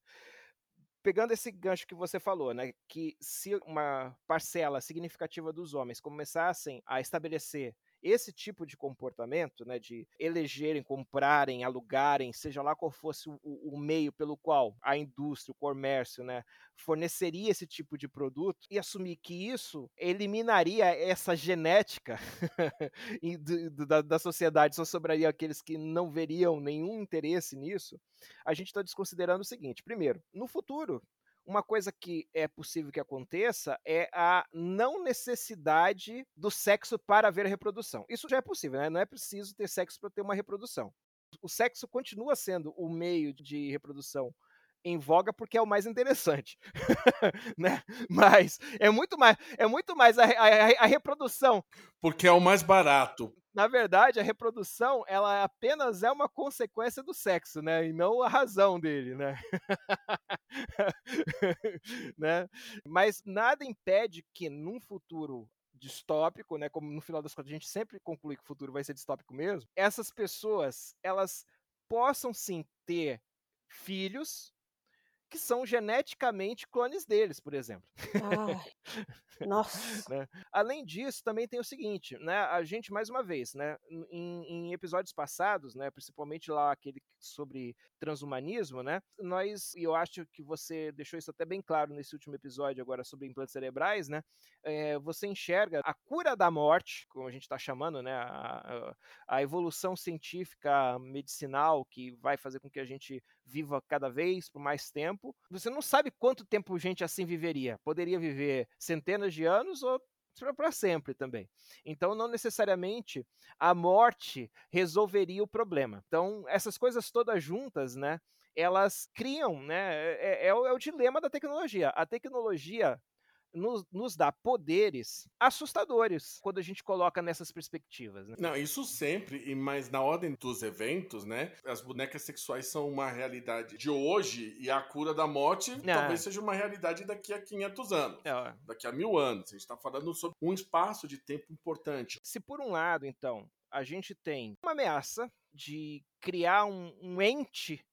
Pegando esse gancho que você falou, né? Que se uma parcela significativa dos homens começassem a estabelecer esse tipo de comportamento, né, de elegerem, comprarem, alugarem, seja lá qual fosse o, o meio pelo qual a indústria, o comércio, né, forneceria esse tipo de produto e assumir que isso eliminaria essa genética da, da sociedade, só sobraria aqueles que não veriam nenhum interesse nisso, a gente está desconsiderando o seguinte: primeiro, no futuro, uma coisa que é possível que aconteça é a não necessidade do sexo para haver reprodução. Isso já é possível, né? Não é preciso ter sexo para ter uma reprodução. O sexo continua sendo o meio de reprodução em voga porque é o mais interessante, né? Mas é muito mais, é muito mais a, a- a reprodução Porque é o mais barato. Na verdade, a reprodução, ela apenas é uma consequência do sexo, né? E não a razão dele, né? né? Mas nada impede que, num futuro distópico, né? Como no final das contas a gente sempre conclui que o futuro vai ser distópico mesmo. Essas pessoas, elas possam sim ter filhos que são geneticamente clones deles, por exemplo. Nossa. né? Além disso, também tem o seguinte, né? A gente mais uma vez, né? Em, em, episódios passados, né? Principalmente lá aquele sobre transhumanismo, né? Nós e eu acho que você deixou isso até bem claro nesse último episódio agora sobre implantes cerebrais, né? É, você enxerga a cura da morte, como a gente está chamando, né? A, a evolução científica medicinal que vai fazer com que a gente viva cada vez por mais tempo. Você não sabe quanto tempo gente assim viveria. Poderia viver centenas de anos ou para sempre também. Então, não necessariamente a morte resolveria o problema. Então, essas coisas todas juntas, né? Elas criam, né? É, é, é o, é o dilema da tecnologia. A tecnologia nos, nos, dá poderes assustadores quando a gente coloca nessas perspectivas. Né? Não, isso sempre, mas na ordem dos eventos, né? As bonecas sexuais são uma realidade de hoje e a cura da morte é. talvez seja uma realidade daqui a 500 anos, é. daqui a mil anos. A gente está falando sobre um espaço de tempo importante. Se por um lado, então, a gente tem uma ameaça de criar um, um ente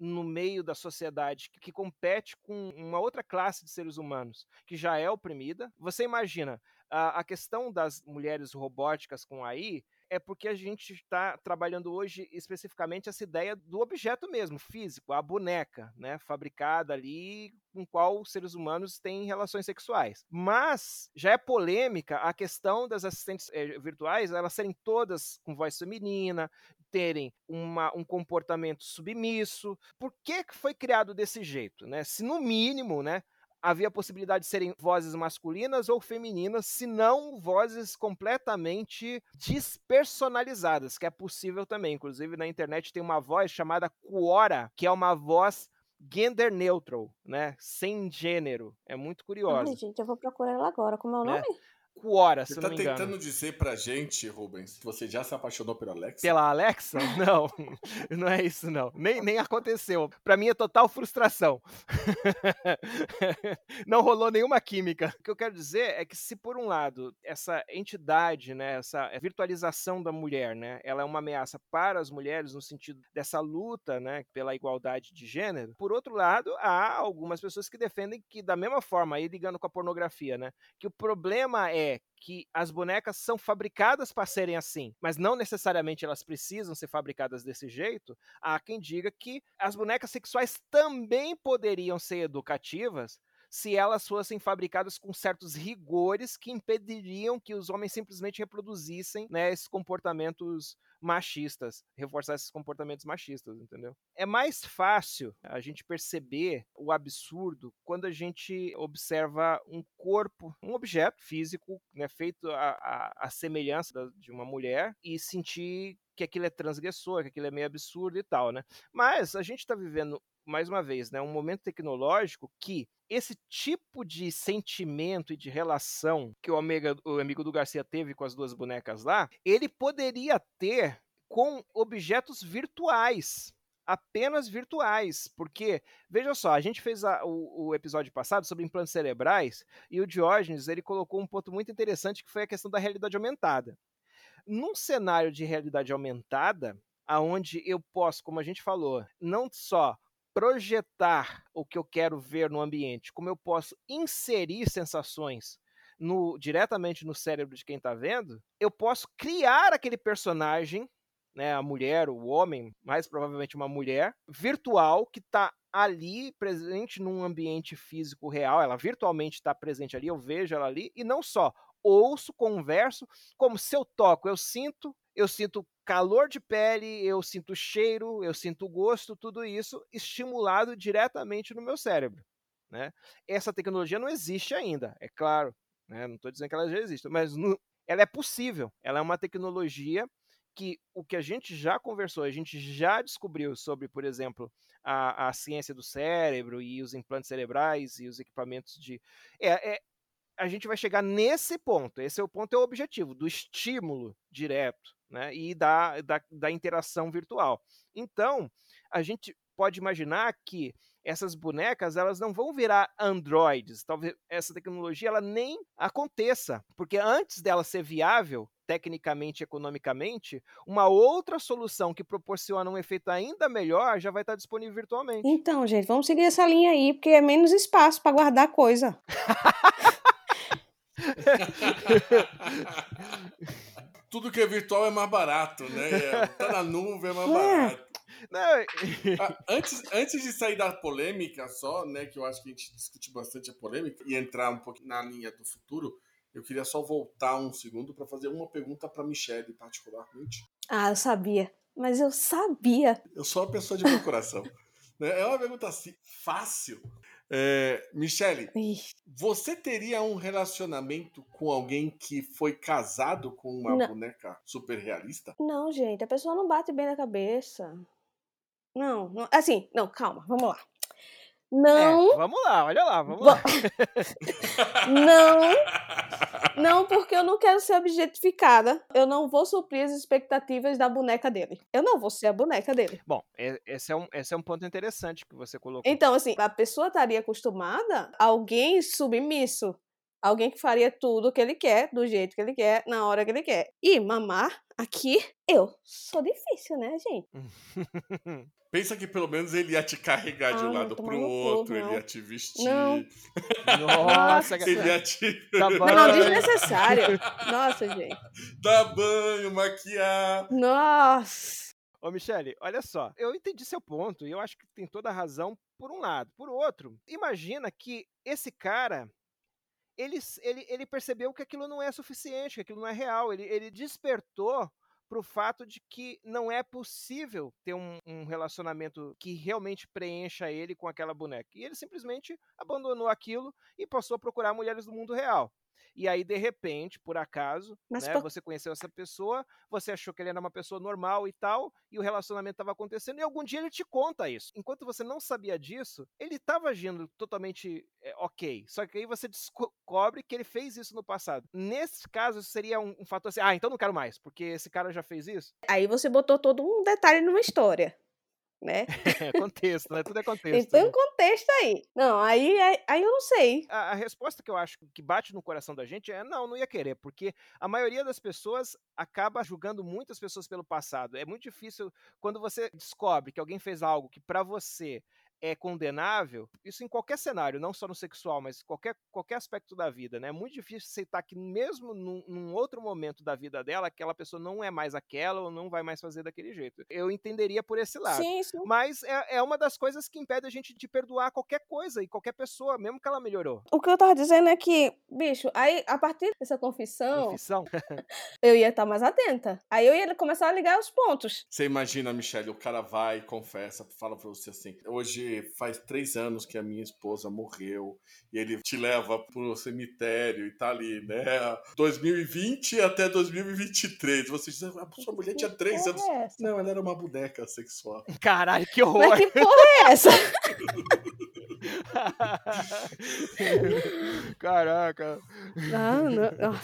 no meio da sociedade que, que, compete com uma outra classe de seres humanos que já é oprimida. Você imagina a, a questão das mulheres robóticas com AI é porque a gente está trabalhando hoje especificamente essa ideia do objeto mesmo, físico, a boneca, né, fabricada ali com qual os seres humanos têm relações sexuais. Mas já é polêmica a questão das assistentes é, virtuais elas serem todas com voz feminina, terem uma, um comportamento submisso. Por que, que foi criado desse jeito? Né? Se no mínimo, né? havia a possibilidade de serem vozes masculinas ou femininas, se não vozes completamente despersonalizadas, que é possível também. Inclusive, na internet tem uma voz chamada Quora, que é uma voz gender neutral, né? Sem gênero. É muito curioso. Ai, gente, eu vou procurar ela agora. Como é o né? nome? 5 horas, Você se tá me engano. tentando dizer pra gente, Rubens, que você já se apaixonou pela Alexa? Pela Alexa? Não, não é isso não. Nem, nem aconteceu. Pra mim é total frustração. não rolou nenhuma química. O que eu quero dizer é que se por um lado essa entidade, né, essa virtualização da mulher, né, ela é uma ameaça para as mulheres no sentido dessa luta, né, pela igualdade de gênero. Por outro lado, há algumas pessoas que defendem que da mesma forma, aí ligando com a pornografia, né, que o problema é que as bonecas são fabricadas para serem assim, mas não necessariamente elas precisam ser fabricadas desse jeito. Há quem diga que as bonecas sexuais também poderiam ser educativas se elas fossem fabricadas com certos rigores que impediriam que os homens simplesmente reproduzissem né, esses comportamentos machistas, reforçar esses comportamentos machistas, entendeu? É mais fácil a gente perceber o absurdo quando a gente observa um corpo, um objeto físico, né, feito a, a, a semelhança da, de uma mulher e sentir que aquilo é transgressor, que aquilo é meio absurdo e tal, né? Mas a gente está vivendo mais uma vez, né, um momento tecnológico que esse tipo de sentimento e de relação que o, o amigo do Garcia teve com as duas bonecas lá, ele poderia ter com objetos virtuais apenas virtuais, porque veja só, a gente fez a, o, o, episódio passado sobre implantes cerebrais e o Diógenes ele colocou um ponto muito interessante que foi a questão da realidade aumentada. Num cenário de realidade aumentada, aonde eu posso, como a gente falou, não só projetar o que eu quero ver no ambiente, como eu posso inserir sensações no, diretamente no cérebro de quem está vendo, eu posso criar aquele personagem, né, a mulher, o homem, mais provavelmente uma mulher, virtual, que está ali presente num ambiente físico real, ela virtualmente está presente ali, eu vejo ela ali, e não só ouço, converso, como se eu toco, eu sinto, eu sinto calor de pele, eu sinto cheiro, eu sinto gosto, tudo isso estimulado diretamente no meu cérebro. Né? Essa tecnologia não existe ainda, é claro. Né? Não estou dizendo que ela já existe, mas no, ela é possível. Ela é uma tecnologia que o que a gente já conversou, a gente já descobriu sobre, por exemplo, a, a ciência do cérebro e os implantes cerebrais e os equipamentos de. É, é, a gente vai chegar nesse ponto. Esse é o ponto, é o objetivo, do estímulo direto né, e da, da, da interação virtual. Então, a gente pode imaginar que essas bonecas elas não vão virar androides. Talvez essa tecnologia ela nem aconteça, porque antes dela ser viável, tecnicamente e economicamente, uma outra solução que proporciona um efeito ainda melhor já vai estar disponível virtualmente. Então, gente, vamos seguir essa linha aí, porque é menos espaço para guardar coisa. Tudo que é virtual é mais barato, né? É, Tá na nuvem, é mais É. barato. Não, Ah, antes, antes de sair da polêmica só, né, que eu acho que a gente discute bastante a polêmica e entrar um pouquinho na linha do futuro, eu queria só voltar um segundo para fazer uma pergunta para Michelle, particularmente. Ah, eu sabia. Mas eu sabia. Eu sou uma pessoa de meu coração. né? É uma pergunta assim, fácil. É, Michelle, Ih, você teria um relacionamento com alguém que foi casado com uma Não. boneca super realista? Não, gente, a pessoa não bate bem na cabeça. Não, não- assim, não, calma, vamos lá. Não, É, vamos lá, olha lá, vamos Vo- lá. não, não, porque eu não quero ser objetificada. Eu não vou suprir as expectativas da boneca dele. Eu não vou ser a boneca dele. Bom, esse é, um, esse é um ponto interessante que você colocou. Então, assim, a pessoa estaria acostumada a alguém submisso. Alguém que faria tudo o que ele quer, do jeito que ele quer, na hora que ele quer. E mamar, aqui, eu sou difícil, né, gente? Pensa que pelo menos ele ia te carregar de Ah, um não, lado pro cu, outro, ele ia te vestir, Não. Nossa, ele ia te Não, desnecessário. Nossa, gente. dar banho, maquiar. Nossa. Ô, Michele, olha só, eu entendi seu ponto e eu acho que tem toda a razão por um lado. Por outro, imagina que esse cara, ele, ele, ele percebeu que aquilo não é suficiente, que aquilo não é real. Ele, ele despertou para o fato de que não é possível ter um, um relacionamento que realmente preencha ele com aquela boneca. E ele simplesmente abandonou aquilo e passou a procurar mulheres do mundo real. E aí, de repente, por acaso, Mas né, você conheceu essa pessoa, você achou que ele era uma pessoa normal e tal, e o relacionamento estava acontecendo, e algum dia ele te conta isso. Enquanto você não sabia disso, ele estava agindo totalmente é, ok. Só que aí você descobre que ele fez isso no passado. Nesse caso, isso seria um, um fator assim, ah, então não quero mais, porque esse cara já fez isso. Aí você botou todo um detalhe numa história, né? É contexto, né? Tudo é contexto. Tem né? um contexto aí. Não, aí, aí, eu não sei. a, a resposta que eu acho que bate no coração da gente é não, não ia querer, porque a maioria das pessoas acaba julgando muitas pessoas pelo passado. É muito difícil quando você descobre que alguém fez algo que pra você é condenável, isso em qualquer cenário, não só no sexual, mas qualquer, qualquer aspecto da vida, né? É muito difícil aceitar que mesmo num, num outro momento da vida dela, aquela pessoa não é mais aquela ou não vai mais fazer daquele jeito. Eu entenderia por esse lado. Sim, sim. Mas é, é uma das coisas que impede a gente de perdoar qualquer coisa e qualquer pessoa, mesmo que ela melhorou. O que eu tava dizendo é que, bicho, aí a partir dessa confissão, Confissão? eu ia estar mais atenta. Aí eu ia começar a ligar os pontos. Você imagina, Michelle, o cara vai e confessa, fala pra você assim: hoje faz três anos que a minha esposa morreu, e ele te leva pro cemitério e tá ali, né? 2020 até 2023. Você diz, a sua mulher tinha três anos. é? Não, ela era uma boneca sexual. Caralho, que horror! Mas que porra é essa? Caraca. Não, não. ah,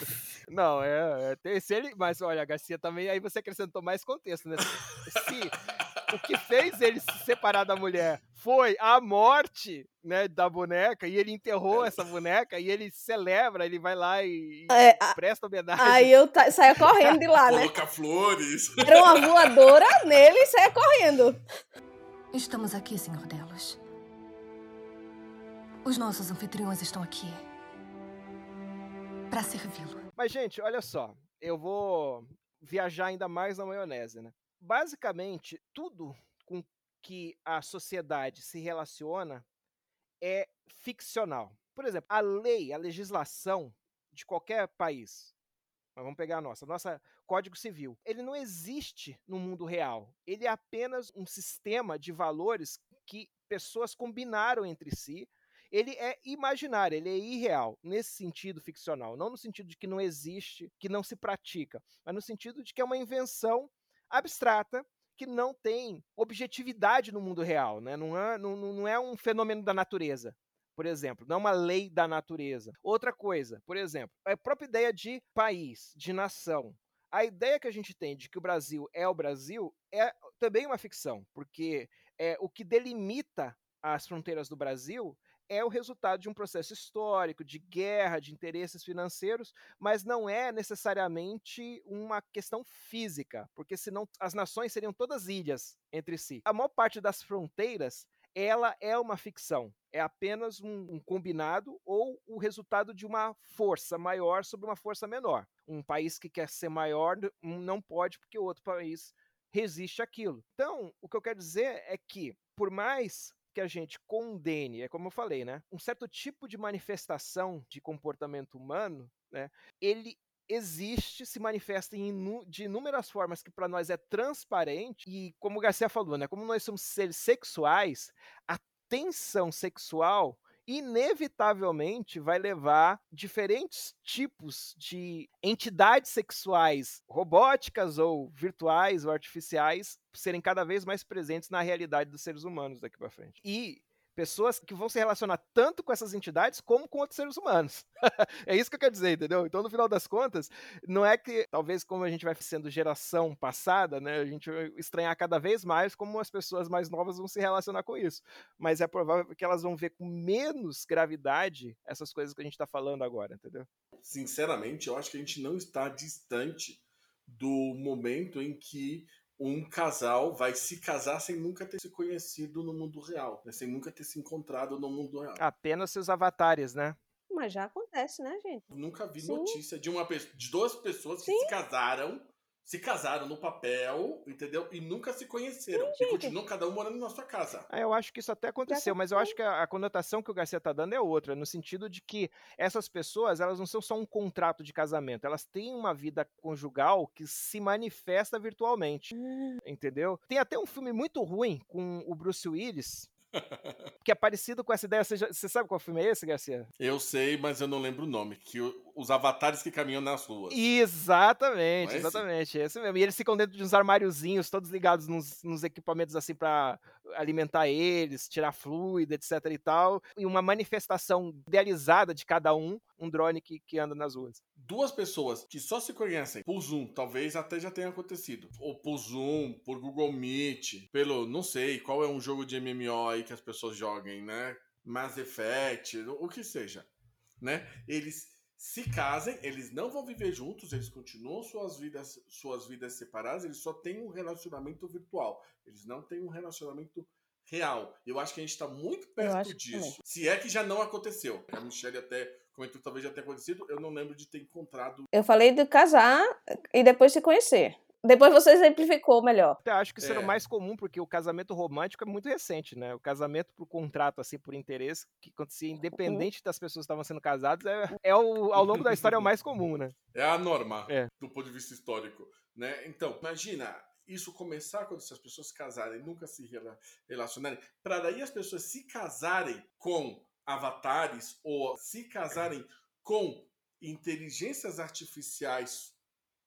Não, é, é tem- se ele, mas olha, Garcia também aí você acrescentou mais contexto, né? Se o que fez ele se separar da mulher foi a morte, né, da boneca e ele enterrou essa boneca e ele celebra, ele vai lá e, e É, presta homenagem. Aí eu ta- saia correndo de lá, né? Colocar flores. Era uma voadora nele e saia correndo. Estamos aqui, Senhor Delos. Os nossos anfitriões estão aqui. Para servi-lo. Mas, gente, olha só. Eu vou viajar ainda mais na maionese, né? Basicamente, tudo que a sociedade se relaciona é ficcional. Por exemplo, a lei, a legislação de qualquer país. Mas vamos pegar a nossa, nossa Código Civil. Ele não existe no mundo real. Ele é apenas um sistema de valores que pessoas combinaram entre si ele é imaginário, ele é irreal, nesse sentido ficcional. Não no sentido de que não existe, que não se pratica, mas no sentido de que é uma invenção abstrata que não tem objetividade no mundo real. Né? Não, é, não, não é um fenômeno da natureza, por exemplo, não é uma lei da natureza. Outra coisa, por exemplo, a própria ideia de país, de nação. A ideia que a gente tem de que o Brasil é o Brasil é também uma ficção, porque é, o que delimita as fronteiras do Brasil é o resultado de um processo histórico, de guerra, de interesses financeiros, mas não é necessariamente uma questão física, porque senão as nações seriam todas ilhas entre si. A maior parte das fronteiras ela é uma ficção, é apenas um, um, combinado ou o resultado de uma força maior sobre uma força menor. Um país que quer ser maior não pode porque o outro país resiste àquilo. Então, o que eu quero dizer é que, por mais que a gente condene, é como eu falei, né, um certo tipo de manifestação de comportamento humano, né, ele existe, se manifesta em, de inúmeras formas que para nós é transparente e como o Garcia falou, né, como nós somos seres sexuais, a tensão sexual inevitavelmente vai levar diferentes tipos de entidades sexuais robóticas ou virtuais ou artificiais serem cada vez mais presentes na realidade dos seres humanos daqui para frente. E pessoas que vão se relacionar tanto com essas entidades como com outros seres humanos. é isso que eu quero dizer, entendeu? Então, no final das contas, não é que, talvez como a gente vai sendo geração passada, né, a gente vai estranhar cada vez mais como as pessoas mais novas vão se relacionar com isso. Mas é provável que elas vão ver com menos gravidade essas coisas que a gente está falando agora, entendeu? Sinceramente, eu acho que a gente não está distante do momento em que um casal vai se casar sem nunca ter se conhecido no mundo real, né? sem nunca ter se encontrado no mundo real. Apenas seus avatares, né? Mas já acontece, né, gente? Nunca vi Sim. notícia de uma de duas pessoas que Sim. se casaram se casaram no papel, entendeu? E nunca se conheceram. Sim, e continuam cada um morando na sua casa. Ah, eu acho que isso até aconteceu, mas eu acho que a, a, conotação que o Garcia tá dando é outra, no sentido de que essas pessoas, elas não são só um contrato de casamento, elas têm uma vida conjugal que se manifesta virtualmente. Hum. Entendeu? Tem até um filme muito ruim com o Bruce Willis, que é parecido com essa ideia. Você, já, você, sabe qual filme é esse, Garcia? Eu sei, mas eu não lembro o nome. Que os avatares que caminham nas ruas. Exatamente, é exatamente. É esse mesmo. E eles ficam dentro de uns armáriozinhos, todos ligados nos, nos equipamentos assim para alimentar eles, tirar fluido, etc e tal. E uma manifestação idealizada de cada um, um drone que, que anda nas ruas. Duas pessoas que só se conhecem por Zoom, talvez até já tenha acontecido. Ou por Zoom, por Google Meet, pelo, não sei, qual é um jogo de MMO aí que as pessoas joguem, né? Mass Effect, o que seja, né? Eles se casem, eles não vão viver juntos, eles continuam suas vidas, suas vidas separadas, eles só têm um relacionamento virtual. Eles não têm um relacionamento real. Eu acho que a gente está muito perto disso. Se é que já não aconteceu. A Michelle até comentou que talvez já tenha acontecido, eu não lembro de ter encontrado. Eu falei de casar e depois se conhecer. Depois você exemplificou melhor. Eu acho que isso é. era o mais comum, porque o casamento romântico é muito recente, né? O casamento por contrato, assim, por interesse, que acontecia independente das pessoas que estavam sendo casadas, é, é o, ao longo da história é o mais comum, né? É a norma, é. do ponto de vista histórico, né? Então, imagina, isso começar quando essas pessoas se casarem, nunca se relacionarem, para daí as pessoas se casarem com avatares ou se casarem com inteligências artificiais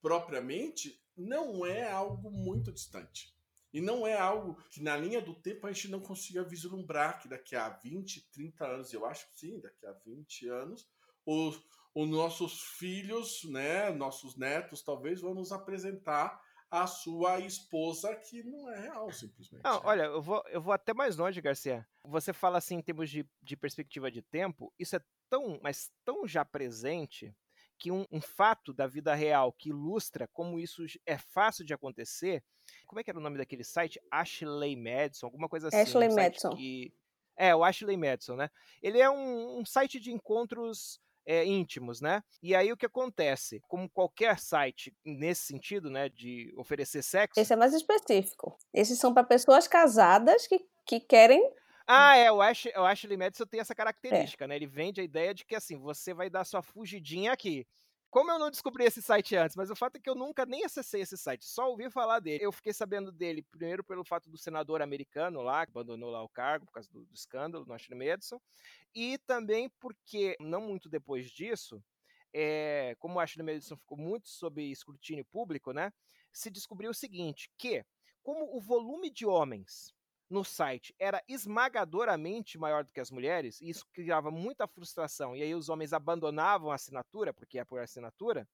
propriamente, não é algo muito distante. E não é algo que na linha do tempo a gente não consiga vislumbrar que daqui a 20, 30 anos, eu acho que sim, daqui a 20 anos, os, os nossos filhos, né, nossos netos talvez vão nos apresentar a sua esposa que não é real, simplesmente. Não, olha, eu vou, eu vou até mais longe, Garcia. Você fala assim em termos de, de perspectiva de tempo, isso é tão, mas tão já presente que um, um, fato da vida real que ilustra como isso é fácil de acontecer. Como é que era o nome daquele site? Ashley Madison, alguma coisa assim. Ashley um Madison. Que... É, o Ashley Madison, né? Ele é um, um site de encontros é, íntimos, né? E aí o que acontece? Como qualquer site nesse sentido, né, de oferecer sexo. Esse é mais específico. Esses são para pessoas casadas que, que querem ah, é, o, Ash, o Ashley Madison tem essa é. característica, é. né? Ele vende a ideia de que, assim, você vai dar sua fugidinha aqui. Como eu não descobri esse site antes, mas o fato é que eu nunca nem acessei esse site, só ouvi falar dele. Eu fiquei sabendo dele primeiro pelo fato do senador americano lá, que abandonou lá o cargo por causa do, do escândalo Ashley Madison, e também porque, não muito depois disso, é, como o Ashley Madison ficou muito sob escrutínio público, né, se descobriu o seguinte, que como o volume de homens no site era esmagadoramente maior do que as mulheres, e isso criava muita frustração, e aí os homens abandonavam a assinatura, porque é por assinatura,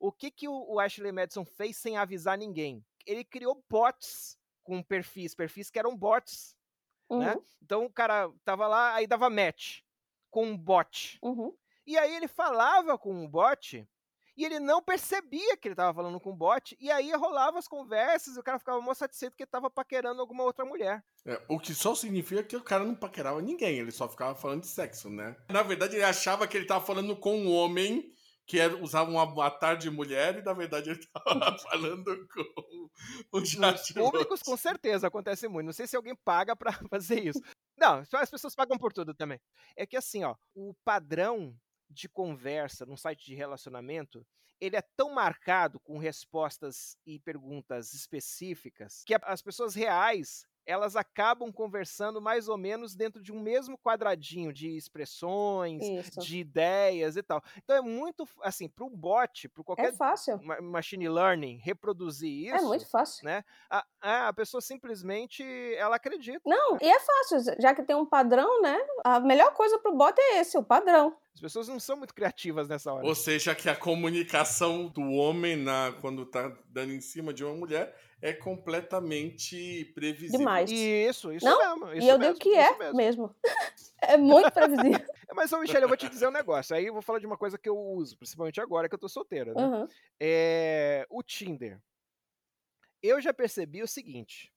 o que, que o Ashley Madison fez sem avisar ninguém? Ele criou bots com perfis, perfis que eram bots né? Uhum, Então o cara tava lá, aí dava match com um bot. uhum. E aí ele falava com um bot e ele não percebia que ele tava falando com um bot. E aí rolava as conversas e o cara ficava mó satisfeito que ele tava paquerando alguma outra mulher. É, o que só significa que o cara não paquerava ninguém, ele só ficava falando de sexo, né? Na verdade, ele achava que ele tava falando com um homem que era, usava um avatar de mulher e na verdade ele tava falando com o chat públicos, com certeza, acontece muito. Não sei se alguém paga pra fazer isso. Não, só as pessoas pagam por tudo também. É que assim, ó, o padrão de conversa num site de relacionamento, ele é tão marcado com respostas e perguntas específicas que as pessoas reais elas acabam conversando mais ou menos dentro de um mesmo quadradinho de expressões, Isso. de ideias e tal. Então é muito assim, para um bot, para É qualquer fácil. ma- machine learning reproduzir isso, É muito fácil. né? A, a- pessoa simplesmente ela acredita. Não, e é fácil, já que tem um padrão, né? A melhor coisa pro bot é esse, o padrão. As pessoas não são muito criativas nessa hora. Ou seja, que a comunicação do homem na, quando tá dando em cima de uma mulher é completamente previsível. Demais. Isso, isso Não, mesmo. e isso eu mesmo, digo que é mesmo. mesmo. é muito previsível. Mas, ô, Michele, eu vou te dizer um negócio. Aí eu vou falar de uma coisa que eu uso, principalmente agora que eu tô solteira, né? Uhum. É, o Tinder. Eu já percebi o seguinte,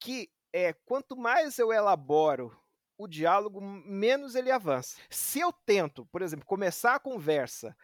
que é, quanto mais eu elaboro o diálogo, menos ele avança. Se eu tento, por exemplo, começar a conversa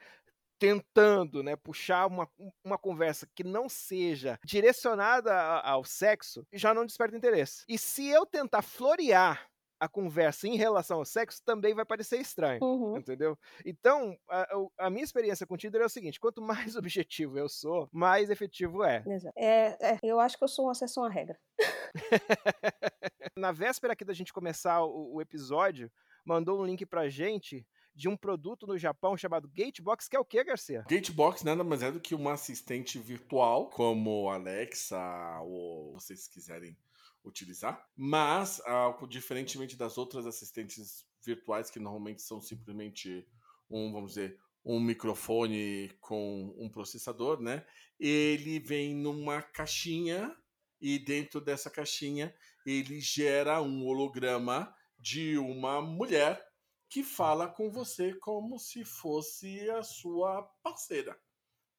tentando né, puxar uma, uma conversa que não seja direcionada ao sexo, já não desperta interesse. E se eu tentar florear a conversa em relação ao sexo, também vai parecer estranho. Uhum. Entendeu? Então, a, a minha experiência com o Tinder é o seguinte: quanto mais objetivo eu sou, mais efetivo é. É, é, eu acho que eu sou uma exceção à regra. Na véspera aqui da gente começar o, o episódio, mandou um link pra gente de um produto no Japão chamado Gatebox, que é o que, Garcia? Gatebox nada mais é do que uma assistente virtual, como Alexa ou vocês quiserem utilizar. Mas, ah, diferentemente das outras assistentes virtuais, que normalmente são simplesmente um, vamos dizer, um microfone com um processador, né? Ele vem numa caixinha e dentro dessa caixinha ele gera um holograma de uma mulher que fala com você como se fosse a sua parceira,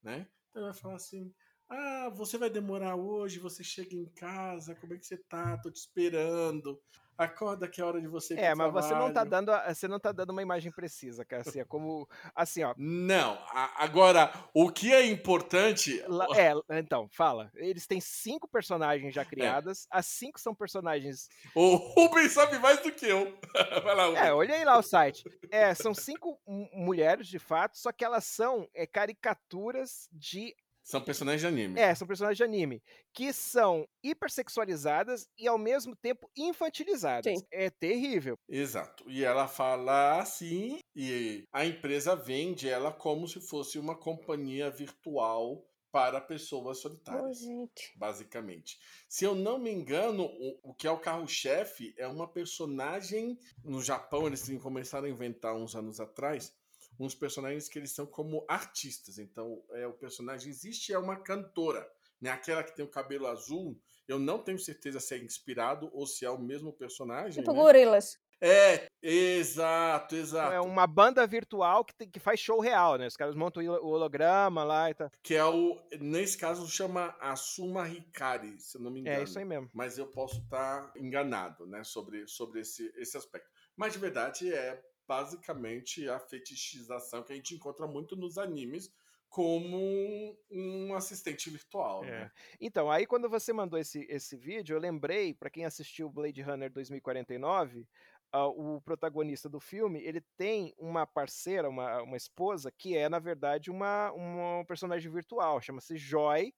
né? Então vai falar assim: "Ah, você vai demorar hoje, você chega em casa, como é que você tá? Tô te esperando. Acorda que é hora de você ir É, mas você não tá trabalho." dando, você não tá dando uma imagem precisa, Garcia, como assim, ó. Não, a- agora o que é importante lá- é, então, fala. Eles têm cinco personagens já criadas. As cinco são personagens. o Rubens sabe mais do que eu. Vai lá, Rubens. É, olhei lá o site. É, são cinco mu- mulheres, de fato, só que elas são é, caricaturas de São personagens de anime. É, são personagens de anime que são hipersexualizadas e ao mesmo tempo infantilizadas. Sim. É terrível. Exato. E ela fala assim, e a empresa vende ela como se fosse uma companhia virtual para pessoas solitárias. gente. Basicamente. Se eu não me engano, o, o que é o carro-chefe é uma personagem. No Japão, eles começaram a inventar uns anos atrás uns personagens que eles são como artistas. Então, é, o personagem existe, é uma cantora. Né? Aquela que tem o cabelo azul, eu não tenho certeza se é inspirado ou se é o mesmo personagem. Tipo né? gorilas. É, exato, exato. É uma banda virtual que, tem- que faz show real, né? Os caras montam o holo- o holograma lá e tal. Que é o. Nesse caso, chama Asuma Hikari, se eu não me engano. É isso aí mesmo. Mas eu posso estar enganado, né? Sobre, sobre esse, esse aspecto. Mas de verdade é basicamente a fetichização que a gente encontra muito nos animes como um, assistente virtual, É. né? Então, aí quando você mandou esse, esse vídeo, eu lembrei, pra quem assistiu Blade Runner 2049, ah, o protagonista do filme, ele tem uma parceira, uma, uma esposa, que é, na verdade, uma, uma personagem virtual, chama-se Joy,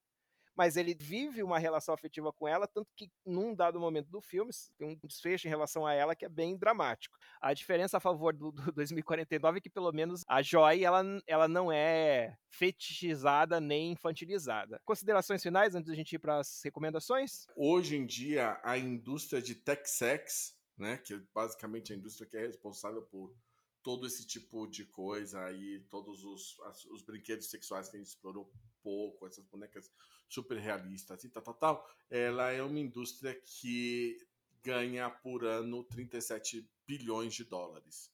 mas ele vive uma relação afetiva com ela, tanto que num dado momento do filme tem um desfecho em relação a ela que é bem dramático. A diferença a favor do, do 2049 é que pelo menos a Joy ela, ela não é fetichizada nem infantilizada. Considerações finais antes da gente ir para as recomendações? Hoje em dia, a indústria de tech sex, né? Que é basicamente a indústria que é responsável por todo esse tipo de coisa aí, todos os, os brinquedos sexuais que a gente explorou pouco, essas bonecas super realistas e tal, tal, tal, ela é uma indústria que ganha por ano 37 bilhões de dólares.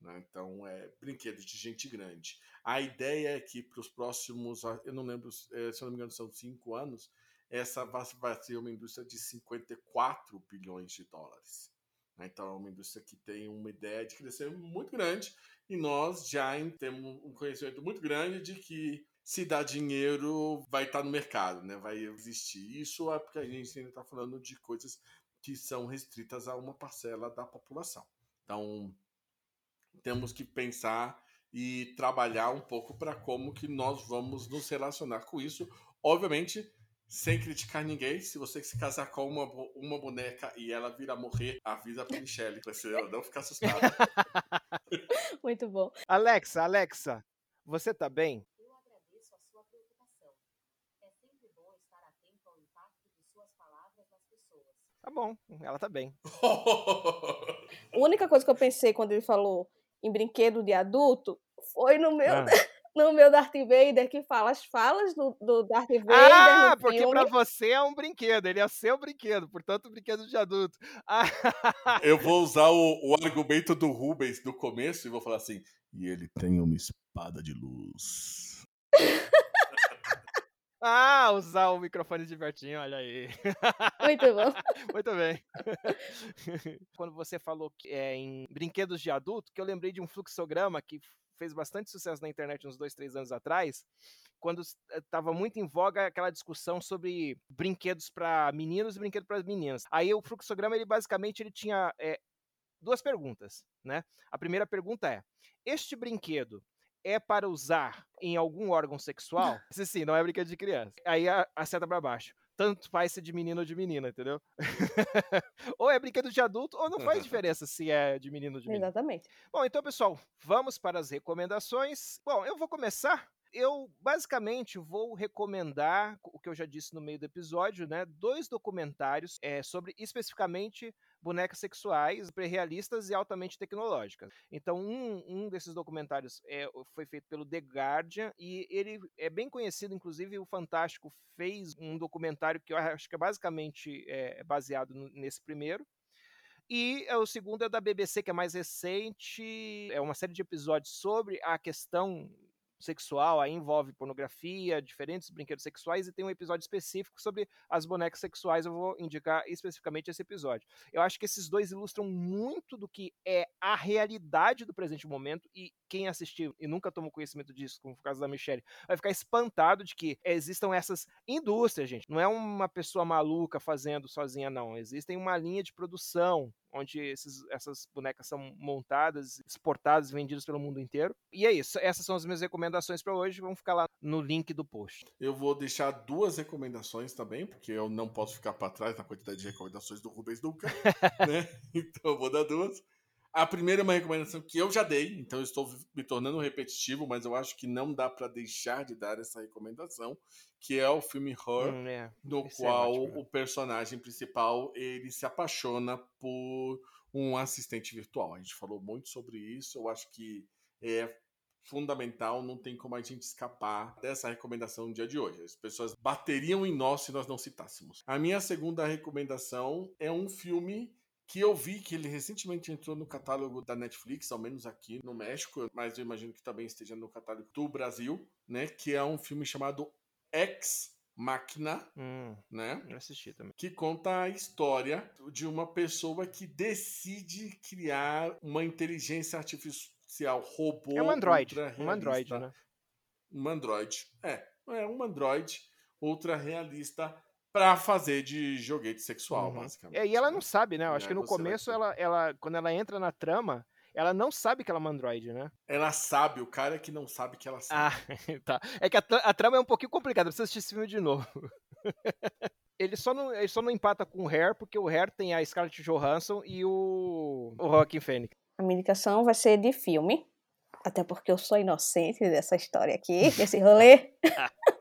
Né? Então, é brinquedo de gente grande. A ideia é que para os próximos, eu não lembro, eh, se eu não me engano, são cinco anos, essa vai ser uma indústria de 54 bilhões de dólares. Né? Então, é uma indústria que tem uma ideia de crescer muito grande e nós já temos um conhecimento muito grande de que se dá dinheiro, vai estar no mercado, né? vai existir. Isso é porque a gente ainda está falando de coisas que são restritas a uma parcela da população. Então, temos que pensar e trabalhar um pouco para como que nós vamos nos relacionar com isso. Obviamente, sem criticar ninguém, se você se casar com uma, uma boneca e ela vir a morrer, avisa pra Michelle, pra ela não ficar assustada. Muito bom. Alexa, Alexa, você tá bem? Eu agradeço a sua preocupação. É sempre bom estar atento ao impacto de suas palavras nas pessoas. Tá bom, ela tá bem. A única coisa que eu pensei quando ele falou em brinquedo de adulto foi no meu. Ah. No meu Darth Vader, que fala as falas do, do Darth Vader Ah, no porque filme. pra você é um brinquedo, ele é seu brinquedo, portanto, brinquedo de adulto. Ah, Eu vou usar o, o argumento do Rubens do começo e vou falar assim: e ele tem uma espada de luz. Ah, usar o microfone de Bertinho, olha aí. Muito bom. Muito bem. Quando você falou que é em brinquedos de adulto, que eu lembrei de um fluxograma que fez bastante sucesso na internet uns dois, três anos atrás, quando estava muito em voga aquela discussão sobre brinquedos para meninos e brinquedos para meninas. Aí o fluxograma, ele basicamente ele tinha é, duas perguntas, né? A primeira pergunta é: este brinquedo é para usar em algum órgão sexual? Sim, sim, não é brinquedo de criança. Aí a, a seta para baixo tanto faz ser de menino ou de menina, entendeu? ou é brinquedo de adulto, ou não faz diferença se é de menino ou de menina. Exatamente. Bom, então, pessoal, vamos para as recomendações. Bom, eu vou começar. Eu basicamente vou recomendar o que eu já disse no meio do episódio, né? Dois documentários é, sobre especificamente bonecas sexuais, pré-realistas e altamente tecnológicas. Então, um, um desses documentários é, foi feito pelo The Guardian e ele é bem conhecido, inclusive o Fantástico fez um documentário que eu acho que é basicamente é, baseado no, nesse primeiro. E o segundo é da BBC, que é mais recente, é uma série de episódios sobre a questão sexual, aí envolve pornografia, diferentes brinquedos sexuais, e tem um episódio específico sobre as bonecas sexuais. Eu vou indicar especificamente esse episódio. Eu acho que esses dois ilustram muito do que é a realidade do presente momento, e quem assistiu e nunca tomou conhecimento disso, como o caso da Michelle, vai ficar espantado de que existam essas indústrias, gente. Não é uma pessoa maluca fazendo sozinha, não. Existem uma linha de produção onde esses, essas bonecas são montadas, exportadas, vendidas pelo mundo inteiro. E é isso. Essas são as minhas recomendações para hoje. Vão ficar lá no link do post. Eu vou deixar duas recomendações também, porque eu não posso ficar para trás na quantidade de recomendações do Rubens Duca, né? Então eu vou dar duas. A primeira é uma recomendação que eu já dei, então eu estou me tornando repetitivo, mas eu acho que não dá para deixar de dar essa recomendação, que é o filme Her, hum, é. no Esse qual é ótimo, o personagem principal ele se apaixona por um assistente virtual. A gente falou muito sobre isso, eu acho que é fundamental, não tem como a gente escapar dessa recomendação no dia de hoje. As pessoas bateriam em nós se nós não citássemos. A minha segunda recomendação é um filme que eu vi que ele recentemente entrou no catálogo da Netflix, ao menos aqui no México, mas eu imagino que também esteja no catálogo do Brasil, né? Que é um filme chamado Ex Máquina, hum, né? Eu assisti também. Que conta a história de uma pessoa que decide criar uma inteligência artificial robô. É um android. Um android, né? Um android. É, é um android ultra realista para fazer de joguete sexual, Uhum. basicamente. É, e ela né? não sabe, né? Eu acho aí que no vai começo, ela, ela, quando ela entra na trama, ela não sabe que ela é uma android, né? Ela sabe, o cara que não sabe que ela sabe. Ah, tá. É que a, tra- a trama é um pouquinho complicada, precisa assistir esse filme de novo. ele, só não, ele só não empata com o Hair, porque o Hair tem a Scarlett Johansson e o, o Joaquin Phoenix. A minha indicação vai ser de filme, até porque eu sou inocente dessa história aqui, desse rolê.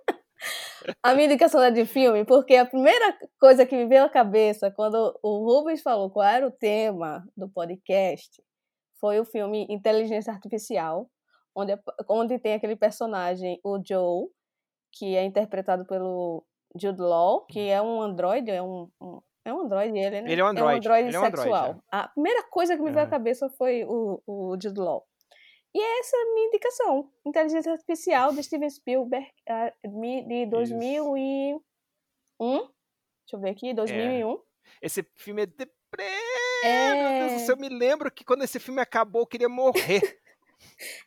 a minha indicação é de filme, porque a primeira coisa que me veio à cabeça quando o Rubens falou qual era o tema do podcast foi o filme Inteligência Artificial, onde, onde tem aquele personagem, o Joe, que é interpretado pelo Jude Law, que é um androide, é um, um É um androide ele, né? Ele é um androide, androide é um androide, sexual. A primeira coisa que me veio à É. cabeça foi o, o Jude Law. E essa é a minha indicação. Inteligência Artificial de Steven Spielberg ah, de 2001. Deixa eu ver aqui, 2001. Esse filme é deprê. É. Meu Deus do céu, eu me lembro que quando esse filme acabou, eu queria morrer.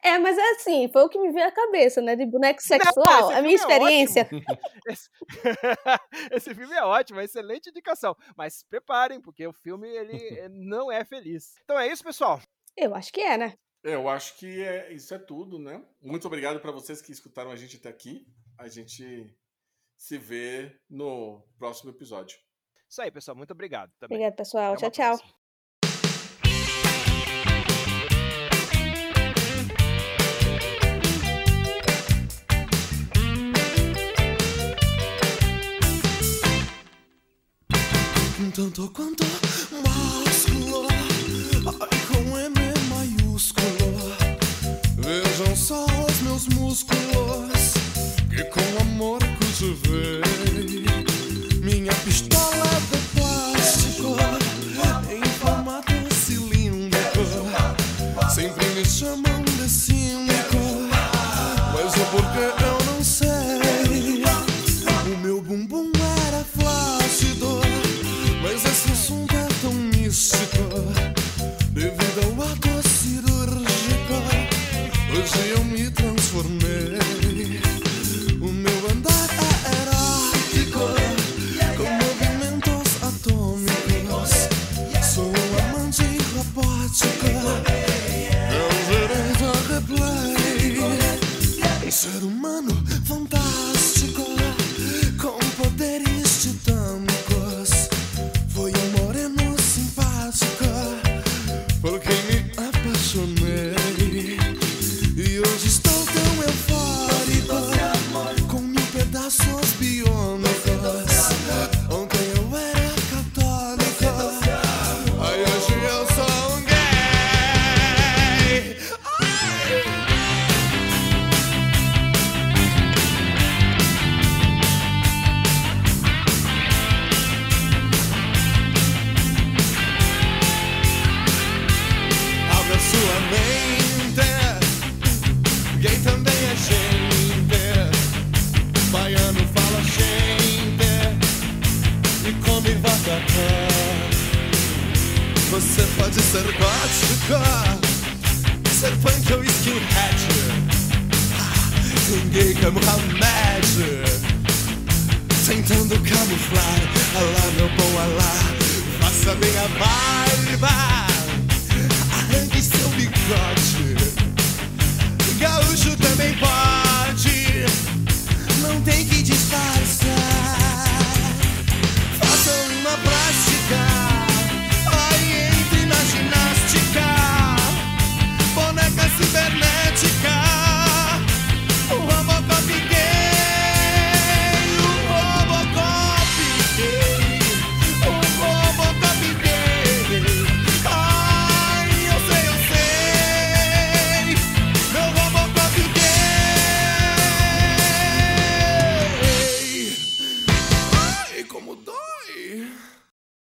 É, mas é assim, foi o que me veio à cabeça, né? De boneco sexual. a minha é experiência. Esse... esse filme é ótimo, é excelente indicação. Mas se preparem, porque o filme ele eh, não é feliz. Então é isso, pessoal. Eu acho que é, né? Eu acho que é, isso é tudo, né? Muito obrigado para vocês que escutaram a gente até aqui. A gente se vê no próximo episódio. Isso aí, pessoal. Muito obrigado também. Obrigado, pessoal. Até Tchau, tchau. próxima. Tanto quanto Só os meus músculos, que com amor cultivei. Minha pistola de plástico, em formato cilíndrico. Sempre me chamam